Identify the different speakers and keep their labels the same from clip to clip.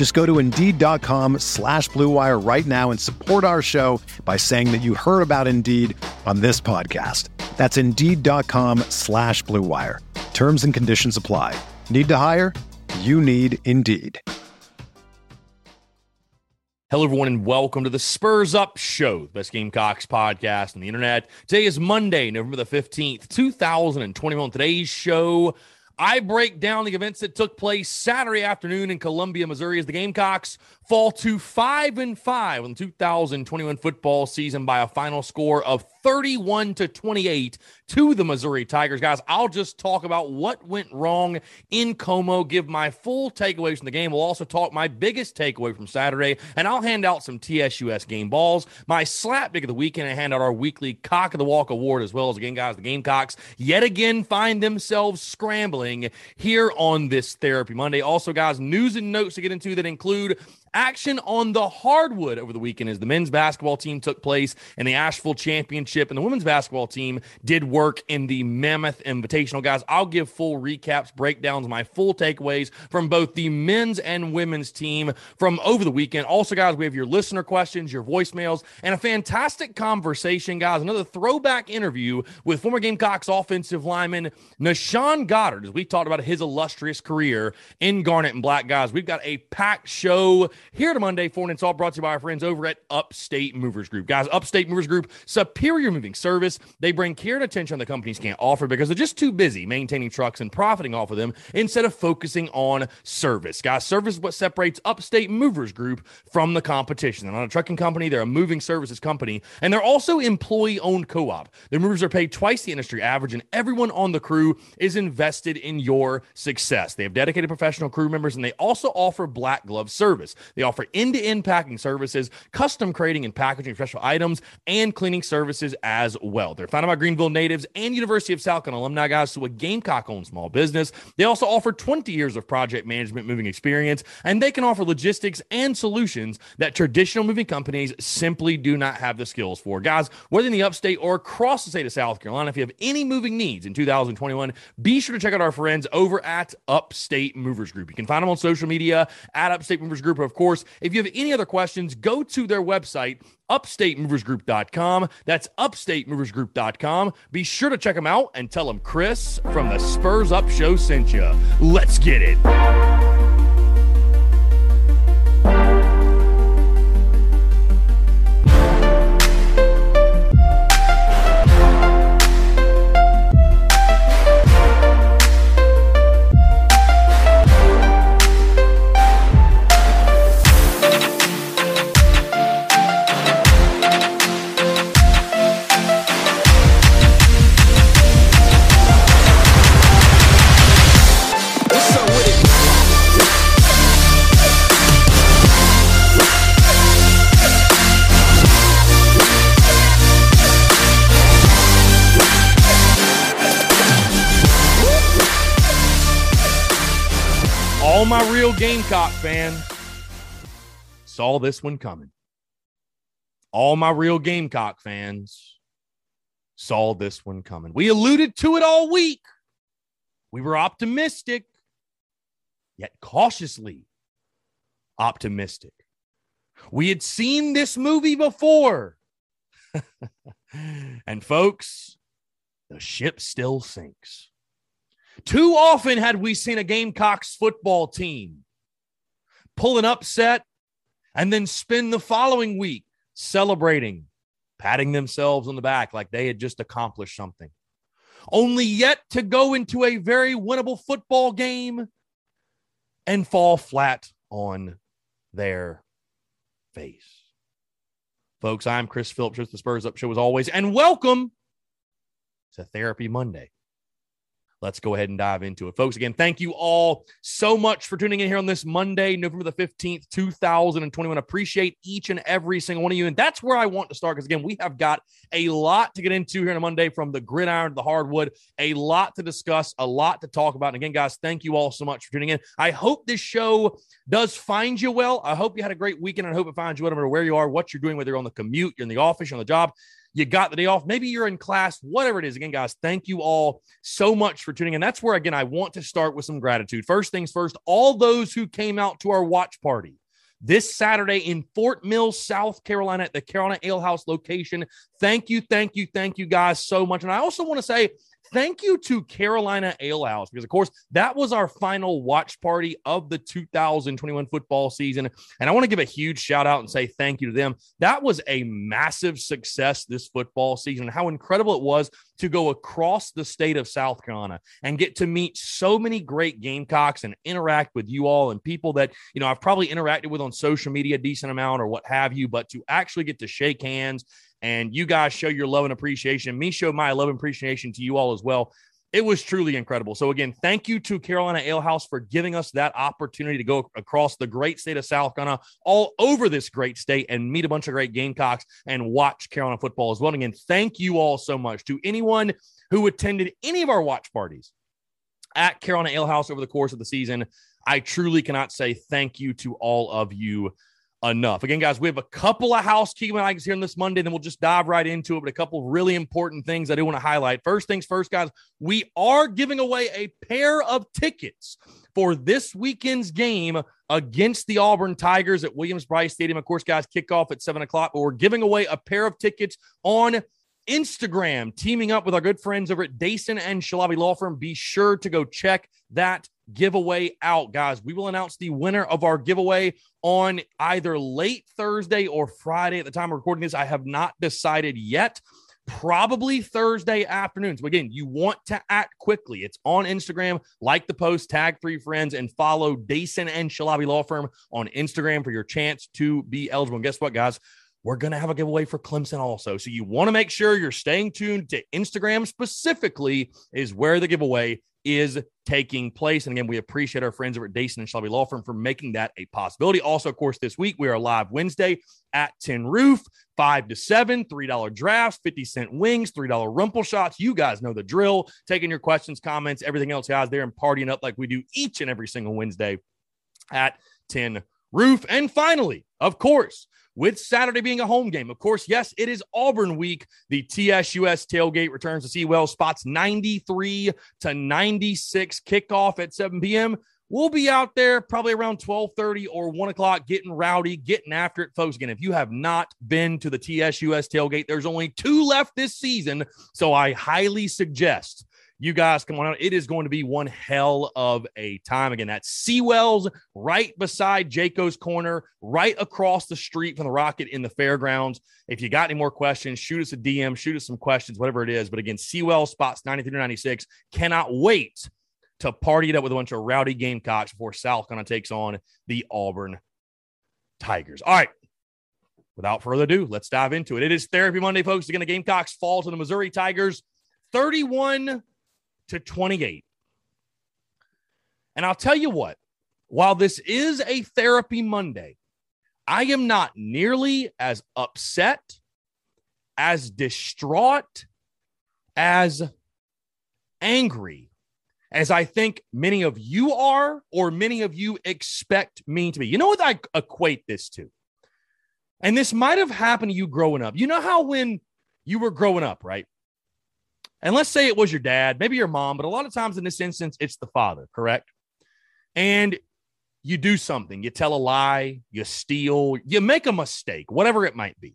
Speaker 1: Just go to Indeed.com slash BlueWire right now and support our show by saying that you heard about Indeed on this podcast. That's Indeed.com slash BlueWire. Terms and conditions apply. Need to hire? You need Indeed.
Speaker 2: Hello, everyone, and welcome to the Spurs Up Show, the best Gamecocks podcast on the internet. Today is Monday, November the 15th, 2021. Today's show, I break down the events that took place Saturday afternoon in Columbia, Missouri, as the Gamecocks fall to five and five in the 2021 football season by a final score of 31 to 28 to the Missouri Tigers. Guys, I'll just talk about what went wrong in CoMo, give my full takeaways from the game. We'll also talk my biggest takeaway from Saturday, and I'll hand out some TSUS game balls, my slap pick of the weekend, and hand out our weekly Cock of the Walk award as well as again, guys, the Gamecocks yet again find themselves scrambling here on this Therapy Monday. Also, guys, news and notes to get into that include Action on the hardwood over the weekend as the men's basketball team took place in the Asheville Championship, and the women's basketball team did work in the Mammoth Invitational. Guys, I'll give full recaps, breakdowns, my full takeaways from both the men's and women's team from over the weekend. Also, guys, we have your listener questions, your voicemails, and a fantastic conversation, guys. Another throwback interview with former Gamecocks offensive lineman Na'Shan Goddard as we talked about his illustrious career in Garnet and Black. Guys, we've got a packed show here to Monday. And it's all brought to you by our friends over at Upstate Movers Group. Guys, Upstate Movers Group, superior moving service. They bring care and attention the companies can't offer because they're just too busy maintaining trucks and profiting off of them instead of focusing on service. Guys, service is what separates Upstate Movers Group from the competition. They're not a trucking company, they're a moving services company, and they're also employee owned co op. Their movers are paid twice the industry average, and everyone on the crew is invested in your success. They have dedicated professional crew members, and they also offer black glove service. They offer end to end packing services, custom crating and packaging special items, and cleaning services as well. They're founded by Greenville natives and University of South Carolina alumni guys, so a Gamecock owned small business. They also offer 20 years of project management moving experience, and they can offer logistics and solutions that traditional moving companies simply do not have the skills for. Guys, whether in the upstate or across the state of South Carolina, if you have any moving needs in 2021, be sure to check out our friends over at Upstate Movers Group. You can find them on social media at Upstate Movers Group, of course. Course, if you have any other questions, go to their website, upstatemoversgroup.com. That's upstatemoversgroup.com. Be sure to check them out and tell them Chris from the Spurs Up Show sent you. Let's get it. Saw this one coming. All my real Gamecock fans saw this one coming. We alluded to it all week. We were optimistic, yet cautiously optimistic. We had seen this movie before. and folks, the ship still sinks. Too often had we seen a Gamecocks football team pull an upset and then spend the following week celebrating, patting themselves on the back like they had just accomplished something. only yet to go into a very winnable football game and fall flat on their face. Folks, I'm Chris Phillips with the Spurs Up Show as always, and welcome to Therapy Monday let's go ahead and dive into it. Folks, again, thank you all so much for tuning in here on this Monday, November the 15th, 2021. Appreciate each and every single one of you. And that's where I want to start because, again, we have got a lot to get into here on a Monday from the gridiron to the hardwood, a lot to discuss, a lot to talk about. And again, guys, thank you all so much for tuning in. I hope this show does find you well. I hope you had a great weekend. I hope it finds you well no matter where you are, what you're doing, whether you're on the commute, you're in the office, you're on the job you got the day off. Maybe you're in class, whatever it is. Again, guys, thank you all so much for tuning in. That's where, again, I want to start with some gratitude. First things first, all those who came out to our watch party this Saturday in Fort Mill, South Carolina, at the Carolina Ale House location. Thank you, thank you, thank you guys so much. And I also want to say thank you to Carolina Ale House because, of course, that was our final watch party of the 2021 football season. And I want to give a huge shout out and say thank you to them. That was a massive success this football season. How incredible it was to go across the state of South Carolina and get to meet so many great Gamecocks and interact with you all and people that, you know, I've probably interacted with on social media a decent amount or what have you, but to actually get to shake hands and you guys show your love and appreciation. Me show my love and appreciation to you all as well. It was truly incredible. So again, thank you to Carolina Ale House for giving us that opportunity to go across the great state of South Carolina, all over this great state, and meet a bunch of great Gamecocks and watch Carolina football as well. And again, thank you all so much to anyone who attended any of our watch parties at Carolina Ale House over the course of the season. I truly cannot say thank you to all of you enough. Again, guys, we have a couple of housekeeping items here on this Monday, then we'll just dive right into it. But a couple of really important things I do want to highlight. First things first, guys, we are giving away a pair of tickets for this weekend's game against the Auburn Tigers at Williams-Brice Stadium. Of course, guys, kickoff at seven o'clock, but we're giving away a pair of tickets on Instagram, teaming up with our good friends over at Dason and Shalabi Law Firm. Be sure to go check that giveaway out, guys. We will announce the winner of our giveaway on either late Thursday or Friday at the time of recording this. I have not decided yet. Probably Thursday afternoons. But again, you want to act quickly. It's on Instagram. Like the post, tag three friends, and follow Dason and Shalabi Law Firm on Instagram for your chance to be eligible. And guess what, guys? We're going to have a giveaway for Clemson also. So you want to make sure you're staying tuned to Instagram specifically is where the giveaway is taking place. And again, we appreciate our friends over at Dason and Shelby Law Firm for making that a possibility. Also, of course, this week we are live Wednesday at 10 Roof, five to seven, $3 drafts, 50 cent wings, $3 rumple shots. You guys know the drill. Taking your questions, comments, everything else, guys, there and partying up like we do each and every single Wednesday at 10 Roof. And finally, of course, with Saturday being a home game. Of course, yes, it is Auburn week. The TSUS tailgate returns to Sewell spots 93 to 96 kickoff at 7 p.m. We'll be out there probably around 12:30 or 1 o'clock getting rowdy, getting after it, folks. Again, if you have not been to the TSUS tailgate, there's only two left this season. So I highly suggest you guys come on out. It is going to be one hell of a time. Again, that's Sewell's right beside Jayco's Corner, right across the street from the Rocket in the fairgrounds. If you got any more questions, shoot us a DM, shoot us some questions, whatever it is. But again, Sewell spots 93 to 96. Cannot wait to party it up with a bunch of rowdy Gamecocks before South Carolina takes on the Auburn Tigers. All right. Without further ado, let's dive into it. It is Therapy Monday, folks. Again, the Gamecocks fall to the Missouri Tigers 31 to 28. And I'll tell you what, while this is a therapy Monday, I am not nearly as upset, as distraught, as angry as I think many of you are, or many of you expect me to be. You know what I equate this to? And this might have happened to you growing up. You know how when you were growing up, right? And let's say it was your dad, maybe your mom, but a lot of times in this instance, it's the father, correct? And you do something, you tell a lie, you steal, you make a mistake, whatever it might be.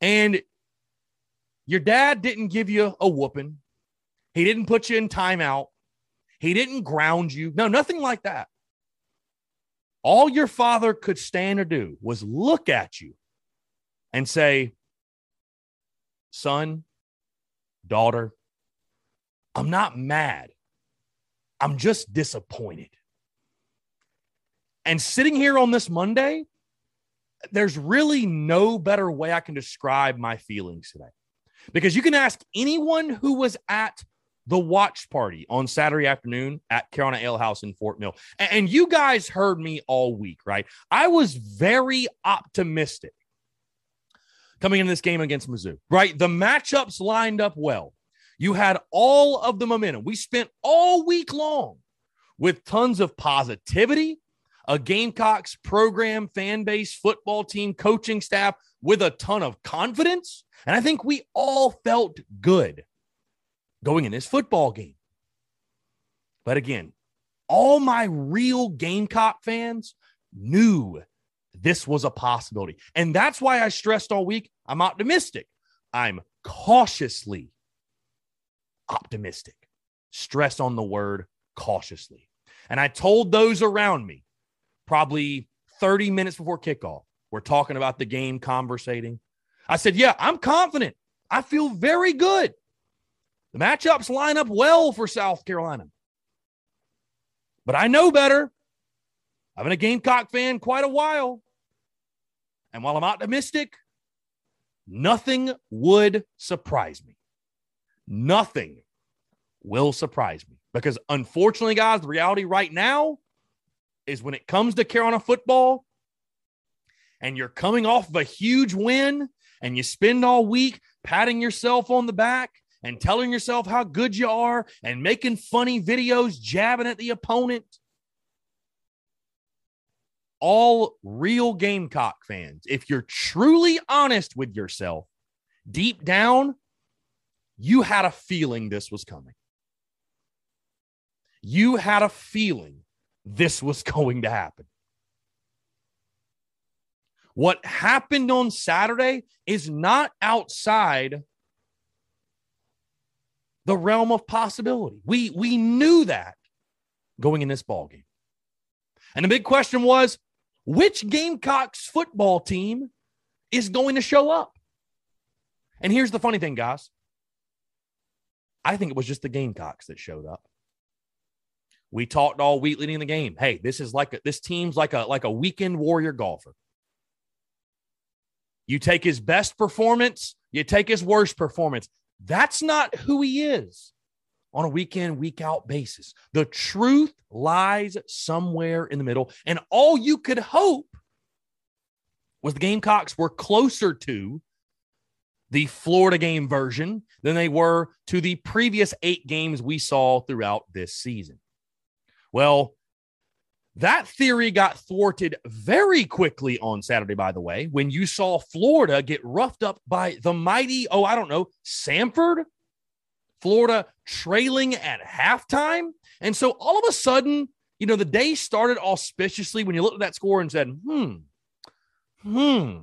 Speaker 2: And your dad didn't give you a whooping, he didn't put you in timeout, he didn't ground you. No, nothing like that. All your father could stand or do was look at you and say, Son, daughter, I'm not mad. I'm just disappointed. And sitting here on this Monday, there's really no better way I can describe my feelings today. Because you can ask anyone who was at the watch party on Saturday afternoon at Carolina Ale House in Fort Mill. And you guys heard me all week, right? I was very optimistic coming into this game against Mizzou, right? The matchups lined up well. You had all of the momentum. We spent all week long with tons of positivity, a Gamecocks program, fan base, football team, coaching staff with a ton of confidence. And I think we all felt good going in this football game. But again, all my real Gamecock fans knew this was a possibility. And that's why I stressed all week I'm optimistic. I'm cautiously optimistic. Stress on the word cautiously. And I told those around me probably 30 minutes before kickoff, we're talking about the game, conversating. I said, Yeah, I'm confident. I feel very good. The matchups line up well for South Carolina. But I know better. I've been a Gamecock fan quite a while. And while I'm optimistic, nothing would surprise me. Nothing will surprise me because unfortunately, guys, the reality right now is when it comes to Carolina football and you're coming off of a huge win and you spend all week patting yourself on the back and telling yourself how good you are and making funny videos jabbing at the opponent. All real Gamecock fans, if you're truly honest with yourself, deep down, you had a feeling this was coming. You had a feeling this was going to happen. What happened on Saturday is not outside the realm of possibility. We we knew that going in this ball game. And the big question was which Gamecocks football team is going to show up? And here's the funny thing, guys. I think it was just the Gamecocks that showed up. We talked all week leading the game. Hey, this is like a, this team's like a like a weekend warrior golfer. You take his best performance, you take his worst performance. That's not who he is on a weekend, week out basis. The truth lies somewhere in the middle. And all you could hope was the Gamecocks were closer to the Florida game version than they were to the previous eight games we saw throughout this season. Well, that theory got thwarted very quickly on Saturday, by the way, when you saw Florida get roughed up by the mighty, oh, I don't know, Samford. Florida trailing at halftime. And so all of a sudden, you know, the day started auspiciously when you looked at that score and said, hmm, hmm,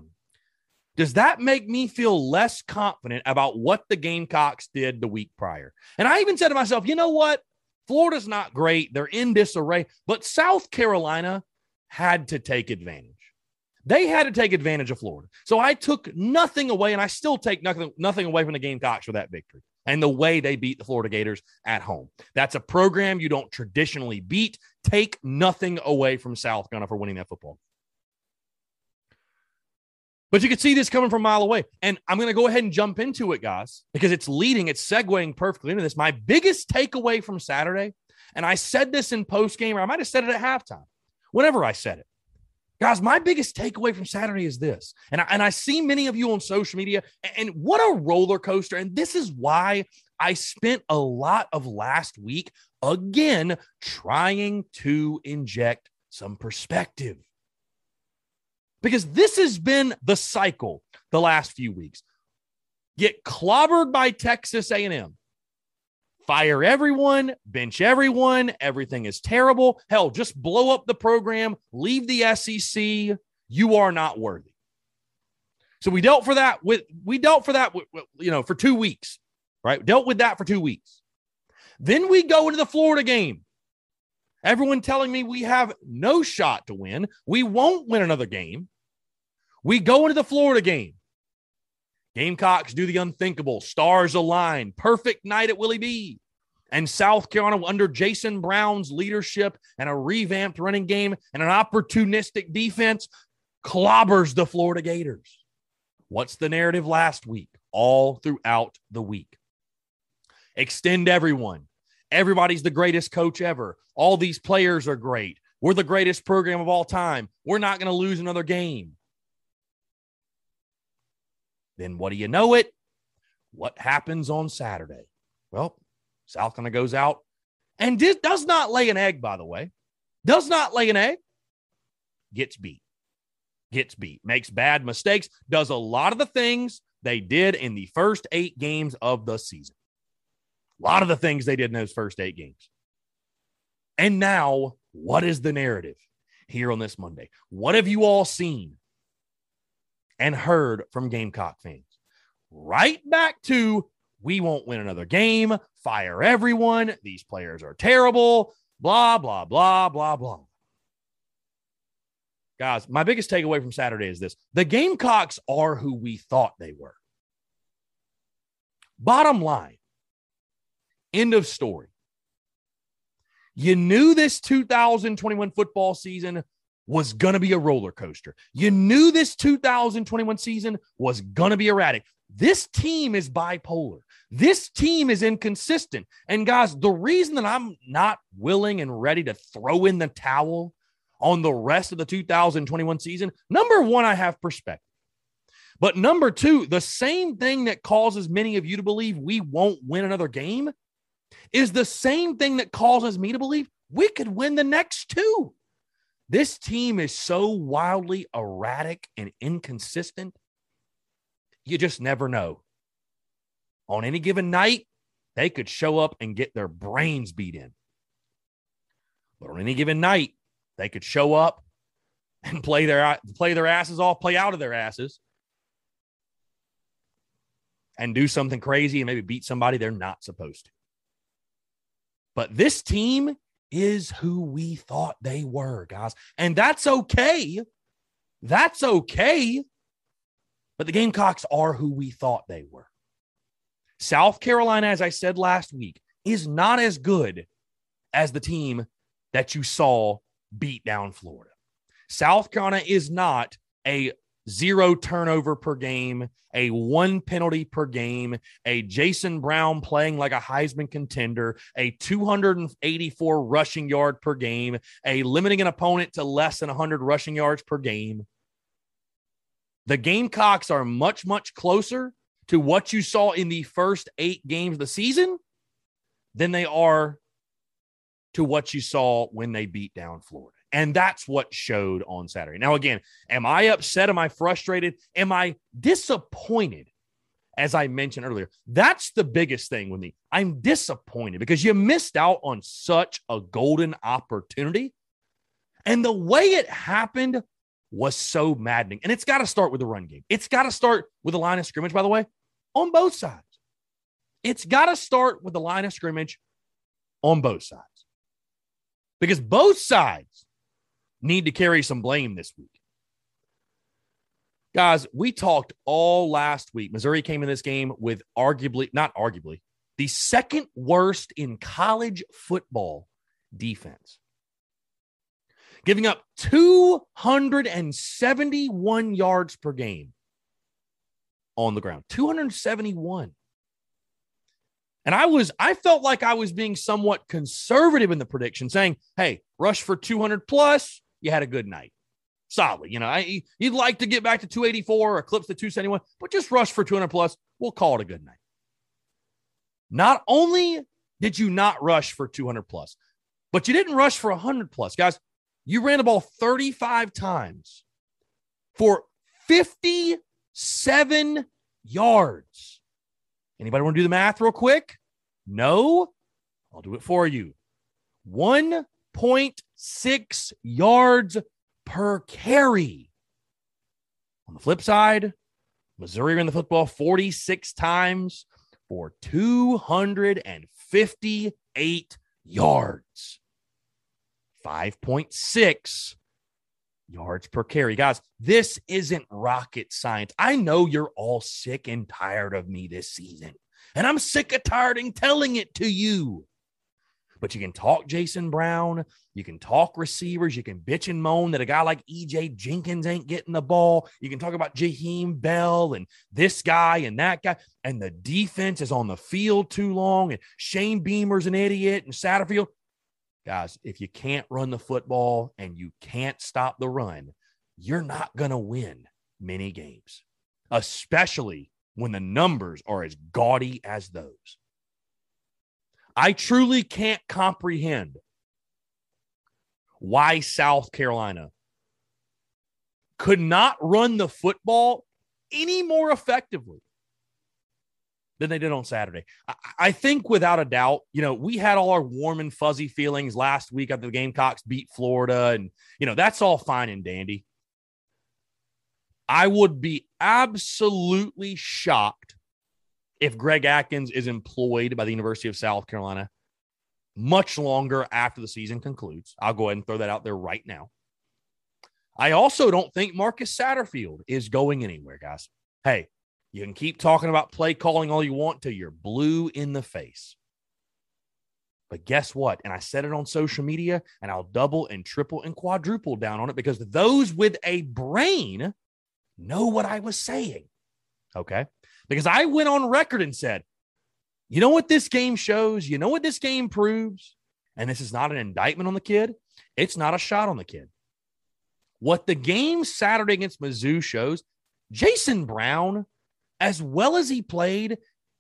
Speaker 2: does that make me feel less confident about what the Gamecocks did the week prior? And I even said to myself, you know what? Florida's not great. They're in disarray, but South Carolina had to take advantage. They had to take advantage of Florida. So I took nothing away, and I still take nothing, nothing away from the Gamecocks for that victory and the way they beat the Florida Gators at home. That's a program you don't traditionally beat. Take nothing away from South Carolina for winning that football. But you can see this coming from a mile away. And I'm going to go ahead and jump into it, guys, because it's leading, it's segueing perfectly into this. My biggest takeaway from Saturday, and I said this in post game, or I might have said it at halftime, whenever I said it. Guys, my biggest takeaway from Saturday is this. And I, and I see many of you on social media, and what a roller coaster. And this is why I spent a lot of last week again trying to inject some perspective because this has been the cycle the last few weeks. Get clobbered by Texas A&M. Fire everyone, bench everyone, everything is terrible. Hell, just blow up the program, leave the SEC. You are not worthy. So we dealt for that with we dealt for that you know for 2 weeks, right? Dealt with that for 2 weeks. Then we go into the Florida game. Everyone telling me we have no shot to win. We won't win another game. We go into the Florida game. Gamecocks do the unthinkable. Stars align. Perfect night at Willie B. And South Carolina, under Jason Brown's leadership and a revamped running game and an opportunistic defense, clobbers the Florida Gators. What's the narrative last week? All throughout the week. Extend everyone. Everybody's the greatest coach ever. All these players are great. We're the greatest program of all time. We're not going to lose another game. Then what do you know it? What happens on Saturday? Well, South Carolina goes out and did, does not lay an egg, by the way. Does not lay an egg. Gets beat. Gets beat. Makes bad mistakes. Does a lot of the things they did in the first eight games of the season. A lot of the things they did in those first eight games. And now, what is the narrative here on this Monday? What have you all seen and heard from Gamecock fans? Right back to we won't win another game, fire everyone, these players are terrible, blah, blah, blah, blah, blah. Guys, my biggest takeaway from Saturday is this the Gamecocks are who we thought they were. Bottom line, end of story. You knew this 2021 football season was going to be a roller coaster. You knew this 2021 season was going to be erratic. This team is bipolar. This team is inconsistent. And guys, the reason that I'm not willing and ready to throw in the towel on the rest of the 2021 season, number one, I have perspective. But number two, the same thing that causes many of you to believe we won't win another game is the same thing that causes me to believe we could win the next two. This team is so wildly erratic and inconsistent. You just never know. On any given night, they could show up and get their brains beat in. But on any given night, they could show up and play their play their asses off, play out of their asses, and do something crazy and maybe beat somebody they're not supposed to. But this team is who we thought they were, guys. And that's okay. That's okay. But the Gamecocks are who we thought they were. South Carolina, as I said last week, is not as good as the team that you saw beat down Florida. South Carolina is not a zero turnover per game, a one penalty per game, a Jason Brown playing like a Heisman contender, a 284 rushing yard per game, a limiting an opponent to less than 100 rushing yards per game. The Gamecocks are much, much closer to what you saw in the first eight games of the season than they are to what you saw when they beat down Florida. And that's what showed on Saturday. Now, again, am I upset? Am I frustrated? Am I disappointed? As I mentioned earlier, that's the biggest thing with me. I'm disappointed because you missed out on such a golden opportunity. And the way it happened was so maddening. And it's got to start with the run game. It's got to start with the line of scrimmage, by the way, on both sides. It's got to start with the line of scrimmage on both sides because both sides need to carry some blame this week. Guys, we talked all last week. Missouri came in this game with arguably, not arguably, the second worst in college football defense, giving up 271 yards per game on the ground. 271. And I was, I felt like I was being somewhat conservative in the prediction, saying, hey, rush for 200 plus, you had a good night. Solid. You know, I, you'd like to get back to 284 or eclipse the 271, but just rush for 200 plus. We'll call it a good night. Not only did you not rush for 200 plus, but you didn't rush for 100 plus. Guys, you ran the ball 35 times for 57 yards. Anybody want to do the math real quick? No? I'll do it for you. One 0.6 yards per carry. On the flip side, Missouri ran the football 46 times for 258 yards. 5.6 yards per carry. Guys, this isn't rocket science. I know you're all sick and tired of me this season, and I'm sick of tired and telling it to you. But you can talk Jason Brown, you can talk receivers, you can bitch and moan that a guy like EJ Jenkins ain't getting the ball. You can talk about Jaheim Bell and this guy and that guy, and the defense is on the field too long, and Shane Beamer's an idiot, and Satterfield. Guys, if you can't run the football and you can't stop the run, you're not going to win many games, especially when the numbers are as gaudy as those. I truly can't comprehend why South Carolina could not run the football any more effectively than they did on Saturday. I, I, think without a doubt, you know, we had all our warm and fuzzy feelings last week after the Gamecocks beat Florida, and, you know, that's all fine and dandy. I would be absolutely shocked if Greg Adkins is employed by the University of South Carolina much longer after the season concludes. I'll go ahead and throw that out there right now. I also don't think Marcus Satterfield is going anywhere, guys. Hey, you can keep talking about play calling all you want till you're blue in the face. But guess what? And I said it on social media, and I'll double and triple and quadruple down on it because those with a brain know what I was saying. Okay because I went on record and said, you know what this game shows? You know what this game proves? And this is not an indictment on the kid. It's not a shot on the kid. What the game Saturday against Mizzou shows, Jason Brown, as well as he played,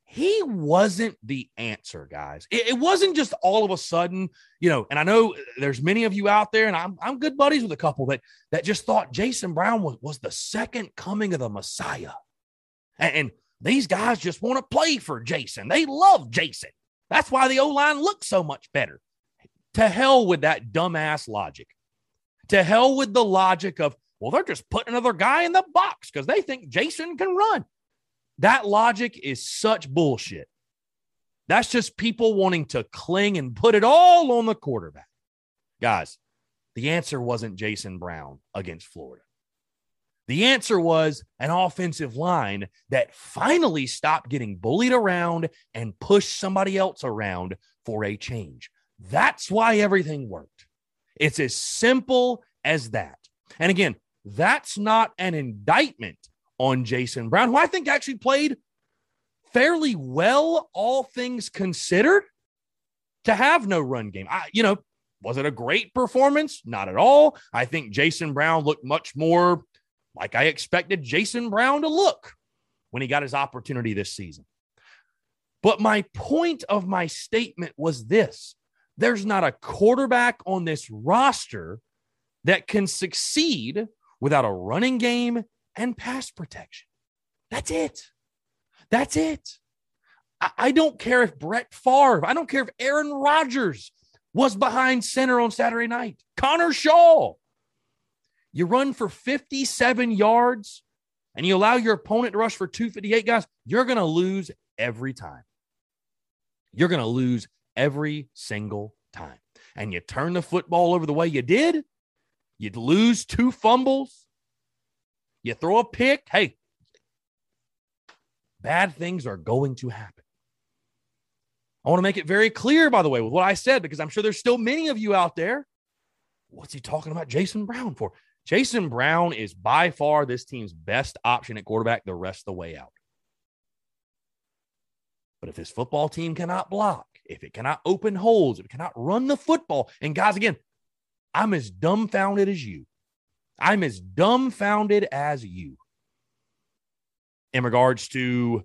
Speaker 2: he wasn't the answer, guys. It, it, wasn't just all of a sudden, you know, and I know there's many of you out there, and I'm, I'm good buddies with a couple that, that just thought Jason Brown was, was the second coming of the Messiah. And, and these guys just want to play for Jason. They love Jason. That's why the O line looks so much better. To hell with that dumbass logic. To hell with the logic of, well, they're just putting another guy in the box because they think Jason can run. That logic is such bullshit. That's just people wanting to cling and put it all on the quarterback. Guys, the answer wasn't Jason Brown against Florida. The answer was an offensive line that finally stopped getting bullied around and pushed somebody else around for a change. That's why everything worked. It's as simple as that. And again, that's not an indictment on Jason Brown, who I think actually played fairly well, all things considered, to have no run game. I, you know, was it a great performance? Not at all. I think Jason Brown looked much more like I expected Jason Brown to look when he got his opportunity this season. But my point of my statement was this there's not a quarterback on this roster that can succeed without a running game and pass protection. That's it. That's it. I, I don't care if Brett Favre, I don't care if Aaron Rodgers was behind center on Saturday night, Connor Shaw, you run for 57 yards and you allow your opponent to rush for 258 guys, you're going to lose every time. You're going to lose every single time. And you turn the football over the way you did, you'd lose two fumbles, you throw a pick. Hey, bad things are going to happen. I want to make it very clear, by the way, with what I said, because I'm sure there's still many of you out there. What's he talking about Jason Brown for? Jason Brown is by far this team's best option at quarterback the rest of the way out. But if this football team cannot block, if it cannot open holes, if it cannot run the football, and guys, again, I'm as dumbfounded as you. I'm as dumbfounded as you in regards to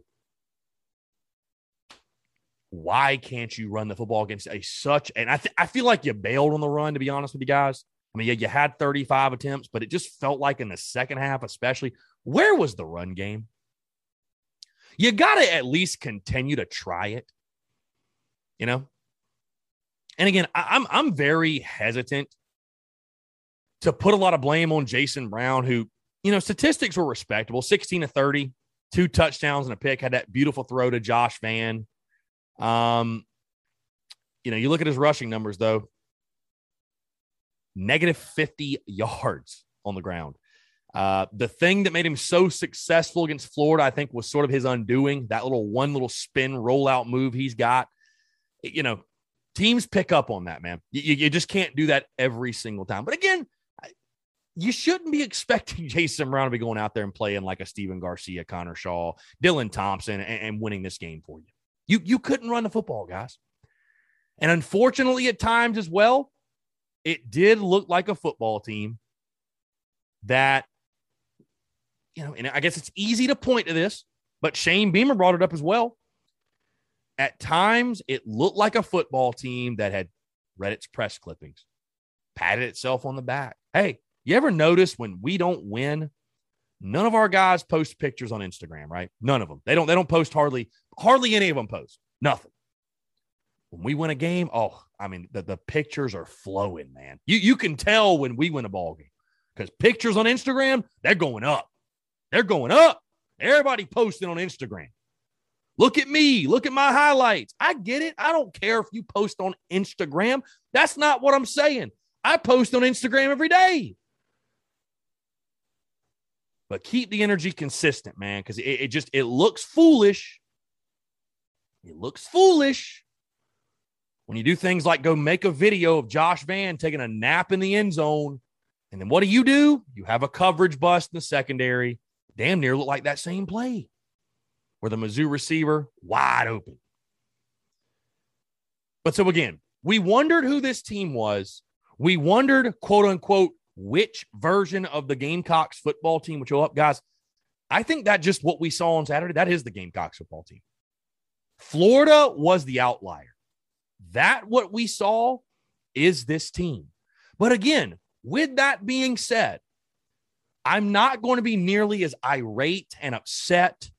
Speaker 2: why can't you run the football against a such and I, th- I feel like you bailed on the run to be honest with you guys I mean, yeah, you had 35 attempts, but it just felt like in the second half, especially, where was the run game? You got to at least continue to try it, you know? And again, I'm I'm very hesitant to put a lot of blame on Jason Brown, who, you know, statistics were respectable 16 to 30, two touchdowns and a pick, had that beautiful throw to Josh Vann. Um, you know, you look at his rushing numbers, though, negative 50 yards on the ground. Uh, the thing that made him so successful against Florida, I think, was sort of his undoing. That little one little spin rollout move he's got. You know, Teams pick up on that, man. You, you just can't do that every single time. But again, you shouldn't be expecting Jason Brown to be going out there and playing like a Stephen Garcia, Connor Shaw, Dylan Thompson, and, and winning this game for you. You you couldn't run the football, guys. And unfortunately, at times as well, it did look like a football team that, you know, and I guess it's easy to point to this, but Shane Beamer brought it up as well. At times, it looked like a football team that had read its press clippings, patted itself on the back. Hey, you ever notice when we don't win, none of our guys post pictures on Instagram, right? None of them. They don't. They don't post hardly. Hardly any of them post. Nothing. When we win a game, oh, I mean, the, the pictures are flowing, man. You you can tell when we win a ball game because pictures on Instagram they're going up. They're going up. Everybody posting on Instagram. Look at me. Look at my highlights. I get it. I don't care if you post on Instagram. That's not what I'm saying. I post on Instagram every day. But keep the energy consistent, man, because it, it just it looks foolish. It looks foolish when you do things like go make a video of Josh Vann taking a nap in the end zone. And then what do you do? You have a coverage bust in the secondary. Damn near look like that same play where the Mizzou receiver wide open. But so again, we wondered who this team was. We wondered, quote unquote, which version of the Gamecocks football team would show up. Guys, I think that just what we saw on Saturday, that is the Gamecocks football team. Florida was the outlier. That what we saw is this team. But again, with that being said, I'm not going to be nearly as irate and upset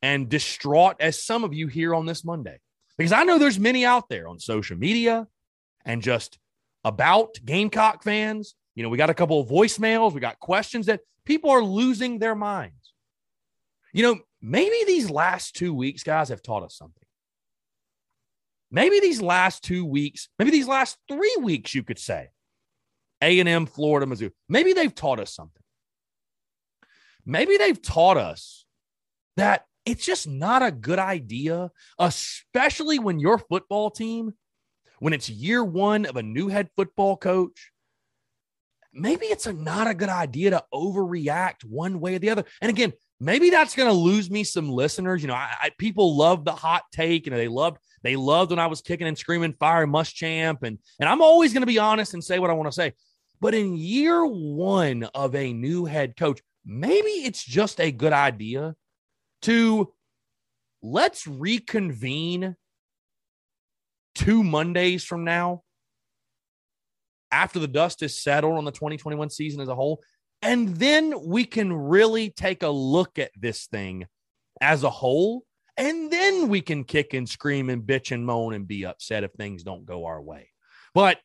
Speaker 2: and distraught as some of you here on this Monday. Because I know there's many out there on social media and just about Gamecock fans. You know, we got a couple of voicemails, we got questions that people are losing their minds. You know, maybe these last two weeks, guys, have taught us something. Maybe these last two weeks, maybe these last three weeks, you could say, A&M, Florida, Mizzou, maybe they've taught us something. Maybe they've taught us that it's just not a good idea, especially when your football team, when it's year one of a new head football coach, maybe it's a, not a good idea to overreact one way or the other. And again, maybe that's going to lose me some listeners. You know, I, I, people love the hot take. Know, they loved they loved when I was kicking and screaming fire Muschamp, and and I'm always going to be honest and say what I want to say. But in year one of a new head coach, maybe it's just a good idea to let's reconvene two Mondays from now after the dust is settled on the 2021 season as a whole. And then we can really take a look at this thing as a whole. And then we can kick and scream and bitch and moan and be upset if things don't go our way. But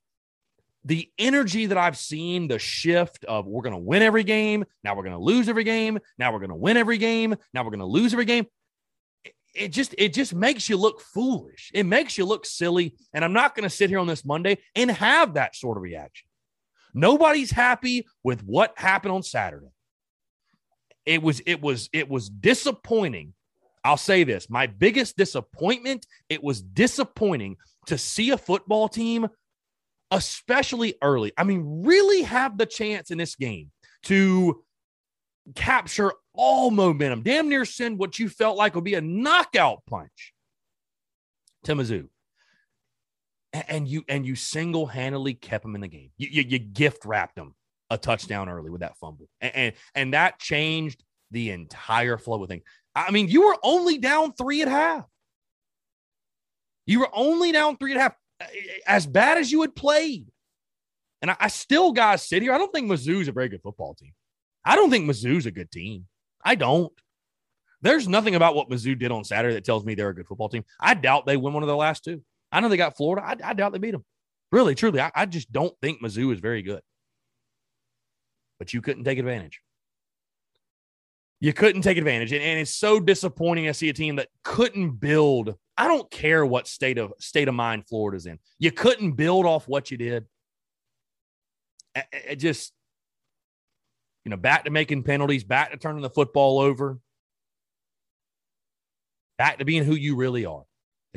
Speaker 2: the energy that I've seen, the shift of we're going to win every game. Now we're going to lose every game. Now we're going to win every game. Now we're going to lose every game. It just it just makes you look foolish. It makes you look silly. And I'm not going to sit here on this Monday and have that sort of reaction. Nobody's happy with what happened on Saturday. It was it was it was disappointing. I'll say this, my biggest disappointment, it was disappointing to see a football team especially early. I mean, really have the chance in this game to capture all momentum, damn near send what you felt like would be a knockout punch to Mizzou. And you and you single handedly kept them in the game. You, you, you, gift wrapped them a touchdown early with that fumble, and, and and that changed the entire flow of things. I mean, you were only down three at half. You were only down three and a half, uh, uh, as bad as you had played. And I, I still, guys, sit here. I don't think Mizzou's a very good football team. I don't think Mizzou's a good team. I don't. There's nothing about what Mizzou did on Saturday that tells me they're a good football team. I doubt they win one of their last two. I know they got Florida. I, I doubt they beat them. Really, truly, I, I just don't think Mizzou is very good. But you couldn't take advantage. You couldn't take advantage. And, and it's so disappointing to see a team that couldn't build I don't care what state of state of mind Florida's in. You couldn't build off what you did. It just, you know, back to making penalties, back to turning the football over, back to being who you really are.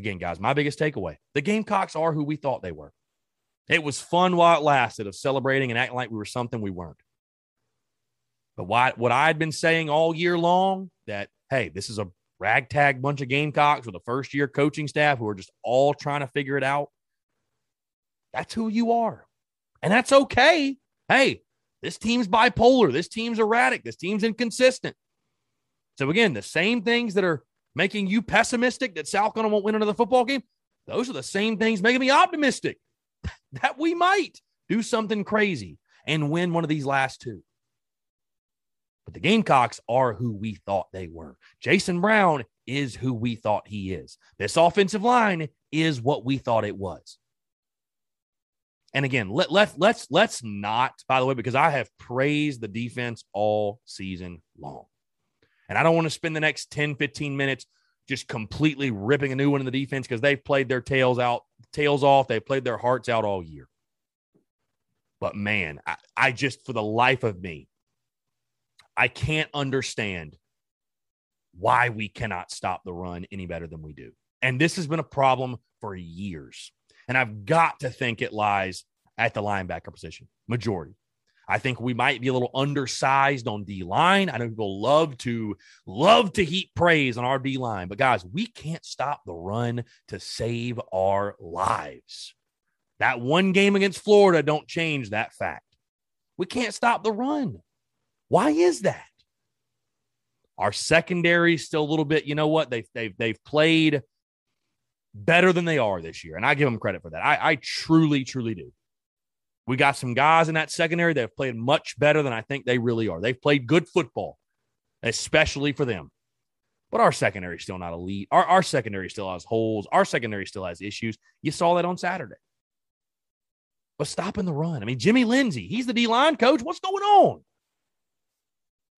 Speaker 2: Again, guys, my biggest takeaway the Gamecocks are who we thought they were. It was fun while it lasted of celebrating and acting like we were something we weren't. But why, what I had been saying all year long that, hey, this is a ragtag bunch of Gamecocks with a first year coaching staff who are just all trying to figure it out. That's who you are. And that's okay. Hey, this team's bipolar. This team's erratic. This team's inconsistent. So, again, the same things that are making you pessimistic that South Carolina won't win another football game, those are the same things making me optimistic that we might do something crazy and win one of these last two. But the Gamecocks are who we thought they were. Jason Brown is who we thought he is. This offensive line is what we thought it was. And again, let, let, let's let's not, by the way, because I have praised the defense all season long. And I don't want to spend the next 10, 15 minutes just completely ripping a new one in the defense because they've played their tails out, tails off. They've played their hearts out all year. But man, I, I just, for the life of me, I can't understand why we cannot stop the run any better than we do. And this has been a problem for years. And I've got to think it lies at the linebacker position, majority. I think we might be a little undersized on D line. I know people love to love to heap praise on our D line, but guys, we can't stop the run to save our lives. That one game against Florida don't change that fact. We can't stop the run. Why is that? Our secondary still a little bit, you know what? They've they've they've played better than they are this year. And I give them credit for that. I, I truly, truly do. We got some guys in that secondary that have played much better than I think they really are. They've played good football, especially for them. But our secondary is still not elite. Our, our secondary still has holes. Our secondary still has issues. You saw that on Saturday. But stopping the run. I mean, Jimmy Lindsey, he's the D line coach. What's going on?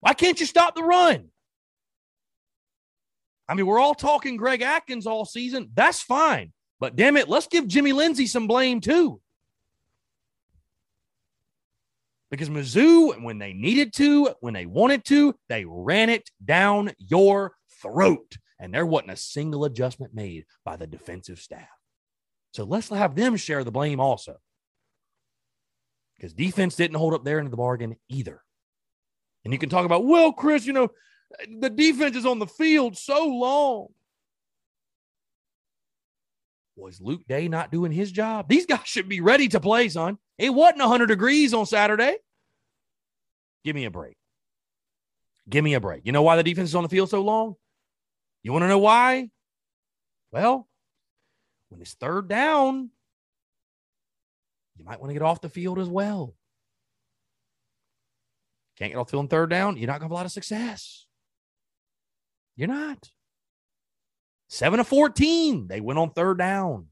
Speaker 2: Why can't you stop the run? I mean, we're all talking Greg Adkins all season. That's fine. But damn it, let's give Jimmy Lindsey some blame too. Because Mizzou, when they needed to, when they wanted to, they ran it down your throat. And there wasn't a single adjustment made by the defensive staff. So let's have them share the blame also. Because defense didn't hold up there into the bargain either. And you can talk about, well, Chris, you know, the defense is on the field so long. Was Luke Day not doing his job? These guys should be ready to play, son. It wasn't 100 degrees on Saturday. Give me a break. Give me a break. You know why the defense is on the field so long? You want to know why? Well, when it's third down, you might want to get off the field as well. Can't get off the field on third down, you're not going to have a lot of success. You're not. Seven of 14. They went on third down.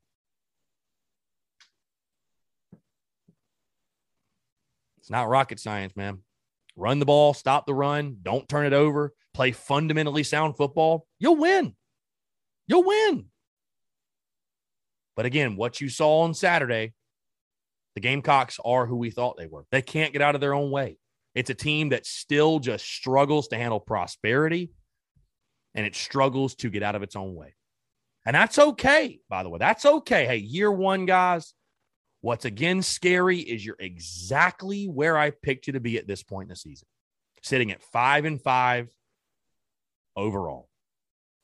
Speaker 2: Not rocket science, man. Run the ball, stop the run, don't turn it over, play fundamentally sound football. You'll win. You'll win. But again, what you saw on Saturday, the Gamecocks are who we thought they were. They can't get out of their own way. It's a team that still just struggles to handle prosperity and it struggles to get out of its own way. And that's okay, by the way. That's okay. Hey, year one, guys, what's again scary is you're exactly where I picked you to be at this point in the season, sitting at five and five overall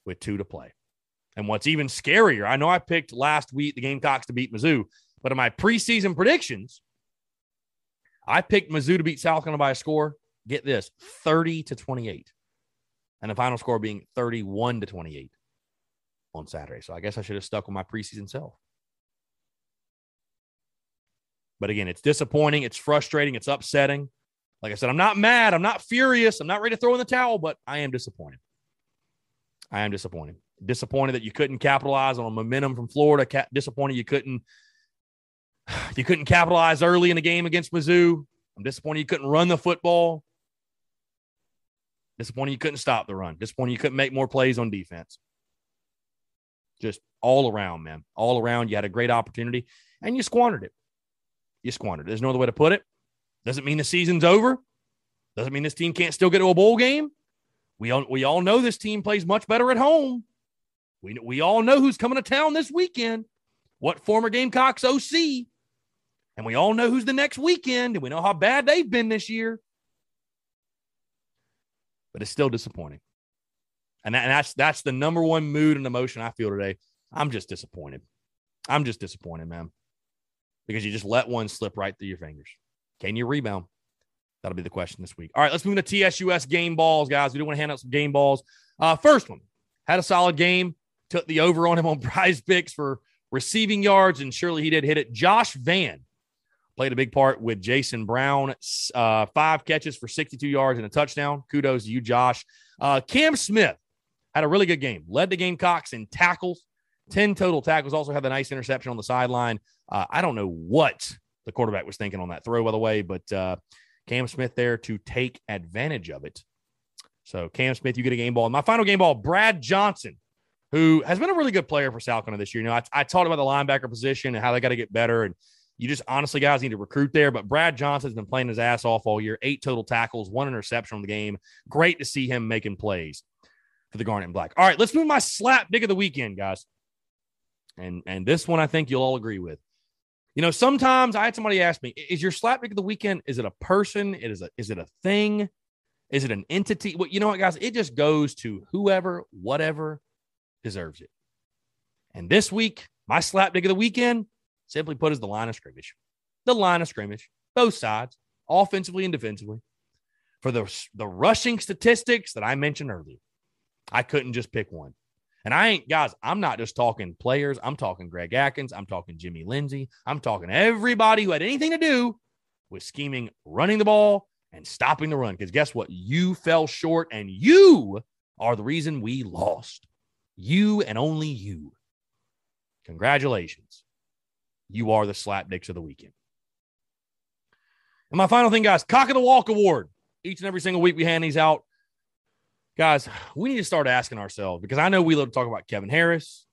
Speaker 2: with two to play. And what's even scarier, I know I picked last week the Gamecocks to beat Mizzou, but in my preseason predictions, I picked Mizzou to beat South Carolina by a score. Get this 30 to 28 and the final score being 31 to 28 on Saturday. So I guess I should have stuck with my preseason self. But again, it's disappointing. It's frustrating. It's upsetting. Like I said, I'm not mad. I'm not furious. I'm not ready to throw in the towel, but I am disappointed. I am disappointed. Disappointed that you couldn't capitalize on a momentum from Florida. Ca- disappointed you couldn't you couldn't capitalize early in the game against Mizzou. I'm disappointed you couldn't run the football. Disappointed you couldn't stop the run. Disappointed you couldn't make more plays on defense. Just all around, man. All around. You had a great opportunity and you squandered it. You squandered. There's no other way to put it. Doesn't mean the season's over. Doesn't mean this team can't still get to a bowl game. We all, we all know this team plays much better at home. We, we all know who's coming to town this weekend. What former Gamecocks OC. And we all know who's the next weekend. And we know how bad they've been this year. But it's still disappointing. And, that, and that's that's the number one mood and emotion I feel today. I'm just disappointed. I'm just disappointed, man. Because you just let one slip right through your fingers. Can you rebound? That'll be the question this week. All right, let's move to TSUS game balls, guys. We do want to hand out some game balls. Uh, first one had a solid game. Took the over on him on PrizePicks for receiving yards, and surely he did hit it. Josh Vann played a big part with Jason Brown. Uh, five catches for 62 yards and a touchdown. Kudos to you, Josh. Uh, Cam Smith had a really good game. Led the Gamecocks in tackles, 10 total tackles. Also had a nice interception on the sideline. Uh, I don't know what the quarterback was thinking on that throw, by the way, but uh, Cam Smith there to take advantage of it. So, Cam Smith, you get a game ball. My final game ball, Brad Johnson, who has been a really good player for Carolina this year. You know, I, I talked about the linebacker position and how they got to get better. And you just honestly, guys, need to recruit there. But Brad Johnson's been playing his ass off all year. Eight total tackles, one interception on the game. Great to see him making plays for the Garnet and Black. All right, let's move my slap dig of the weekend, guys. And and this one I think you'll all agree with. You know, sometimes I had somebody ask me, is your slap pick of the weekend, is it a person? It is a is it a thing? Is it an entity? Well, you know what, guys? It just goes to whoever, whatever deserves it. And this week, my slap pick of the weekend, simply put, is the line of scrimmage. The line of scrimmage, both sides, offensively and defensively. For the, the rushing statistics that I mentioned earlier, I couldn't just pick one. And I ain't, guys, I'm not just talking players. I'm talking Greg Adkins. I'm talking Jimmy Lindsey. I'm talking everybody who had anything to do with scheming, running the ball, and stopping the run. Because guess what? You fell short, and you are the reason we lost. You and only you. Congratulations. You are the slap slapdicks of the weekend. And my final thing, guys, Cock of the Walk Award. Each and every single week we hand these out guys, we need to start asking ourselves because I know we love to talk about Kevin Harris.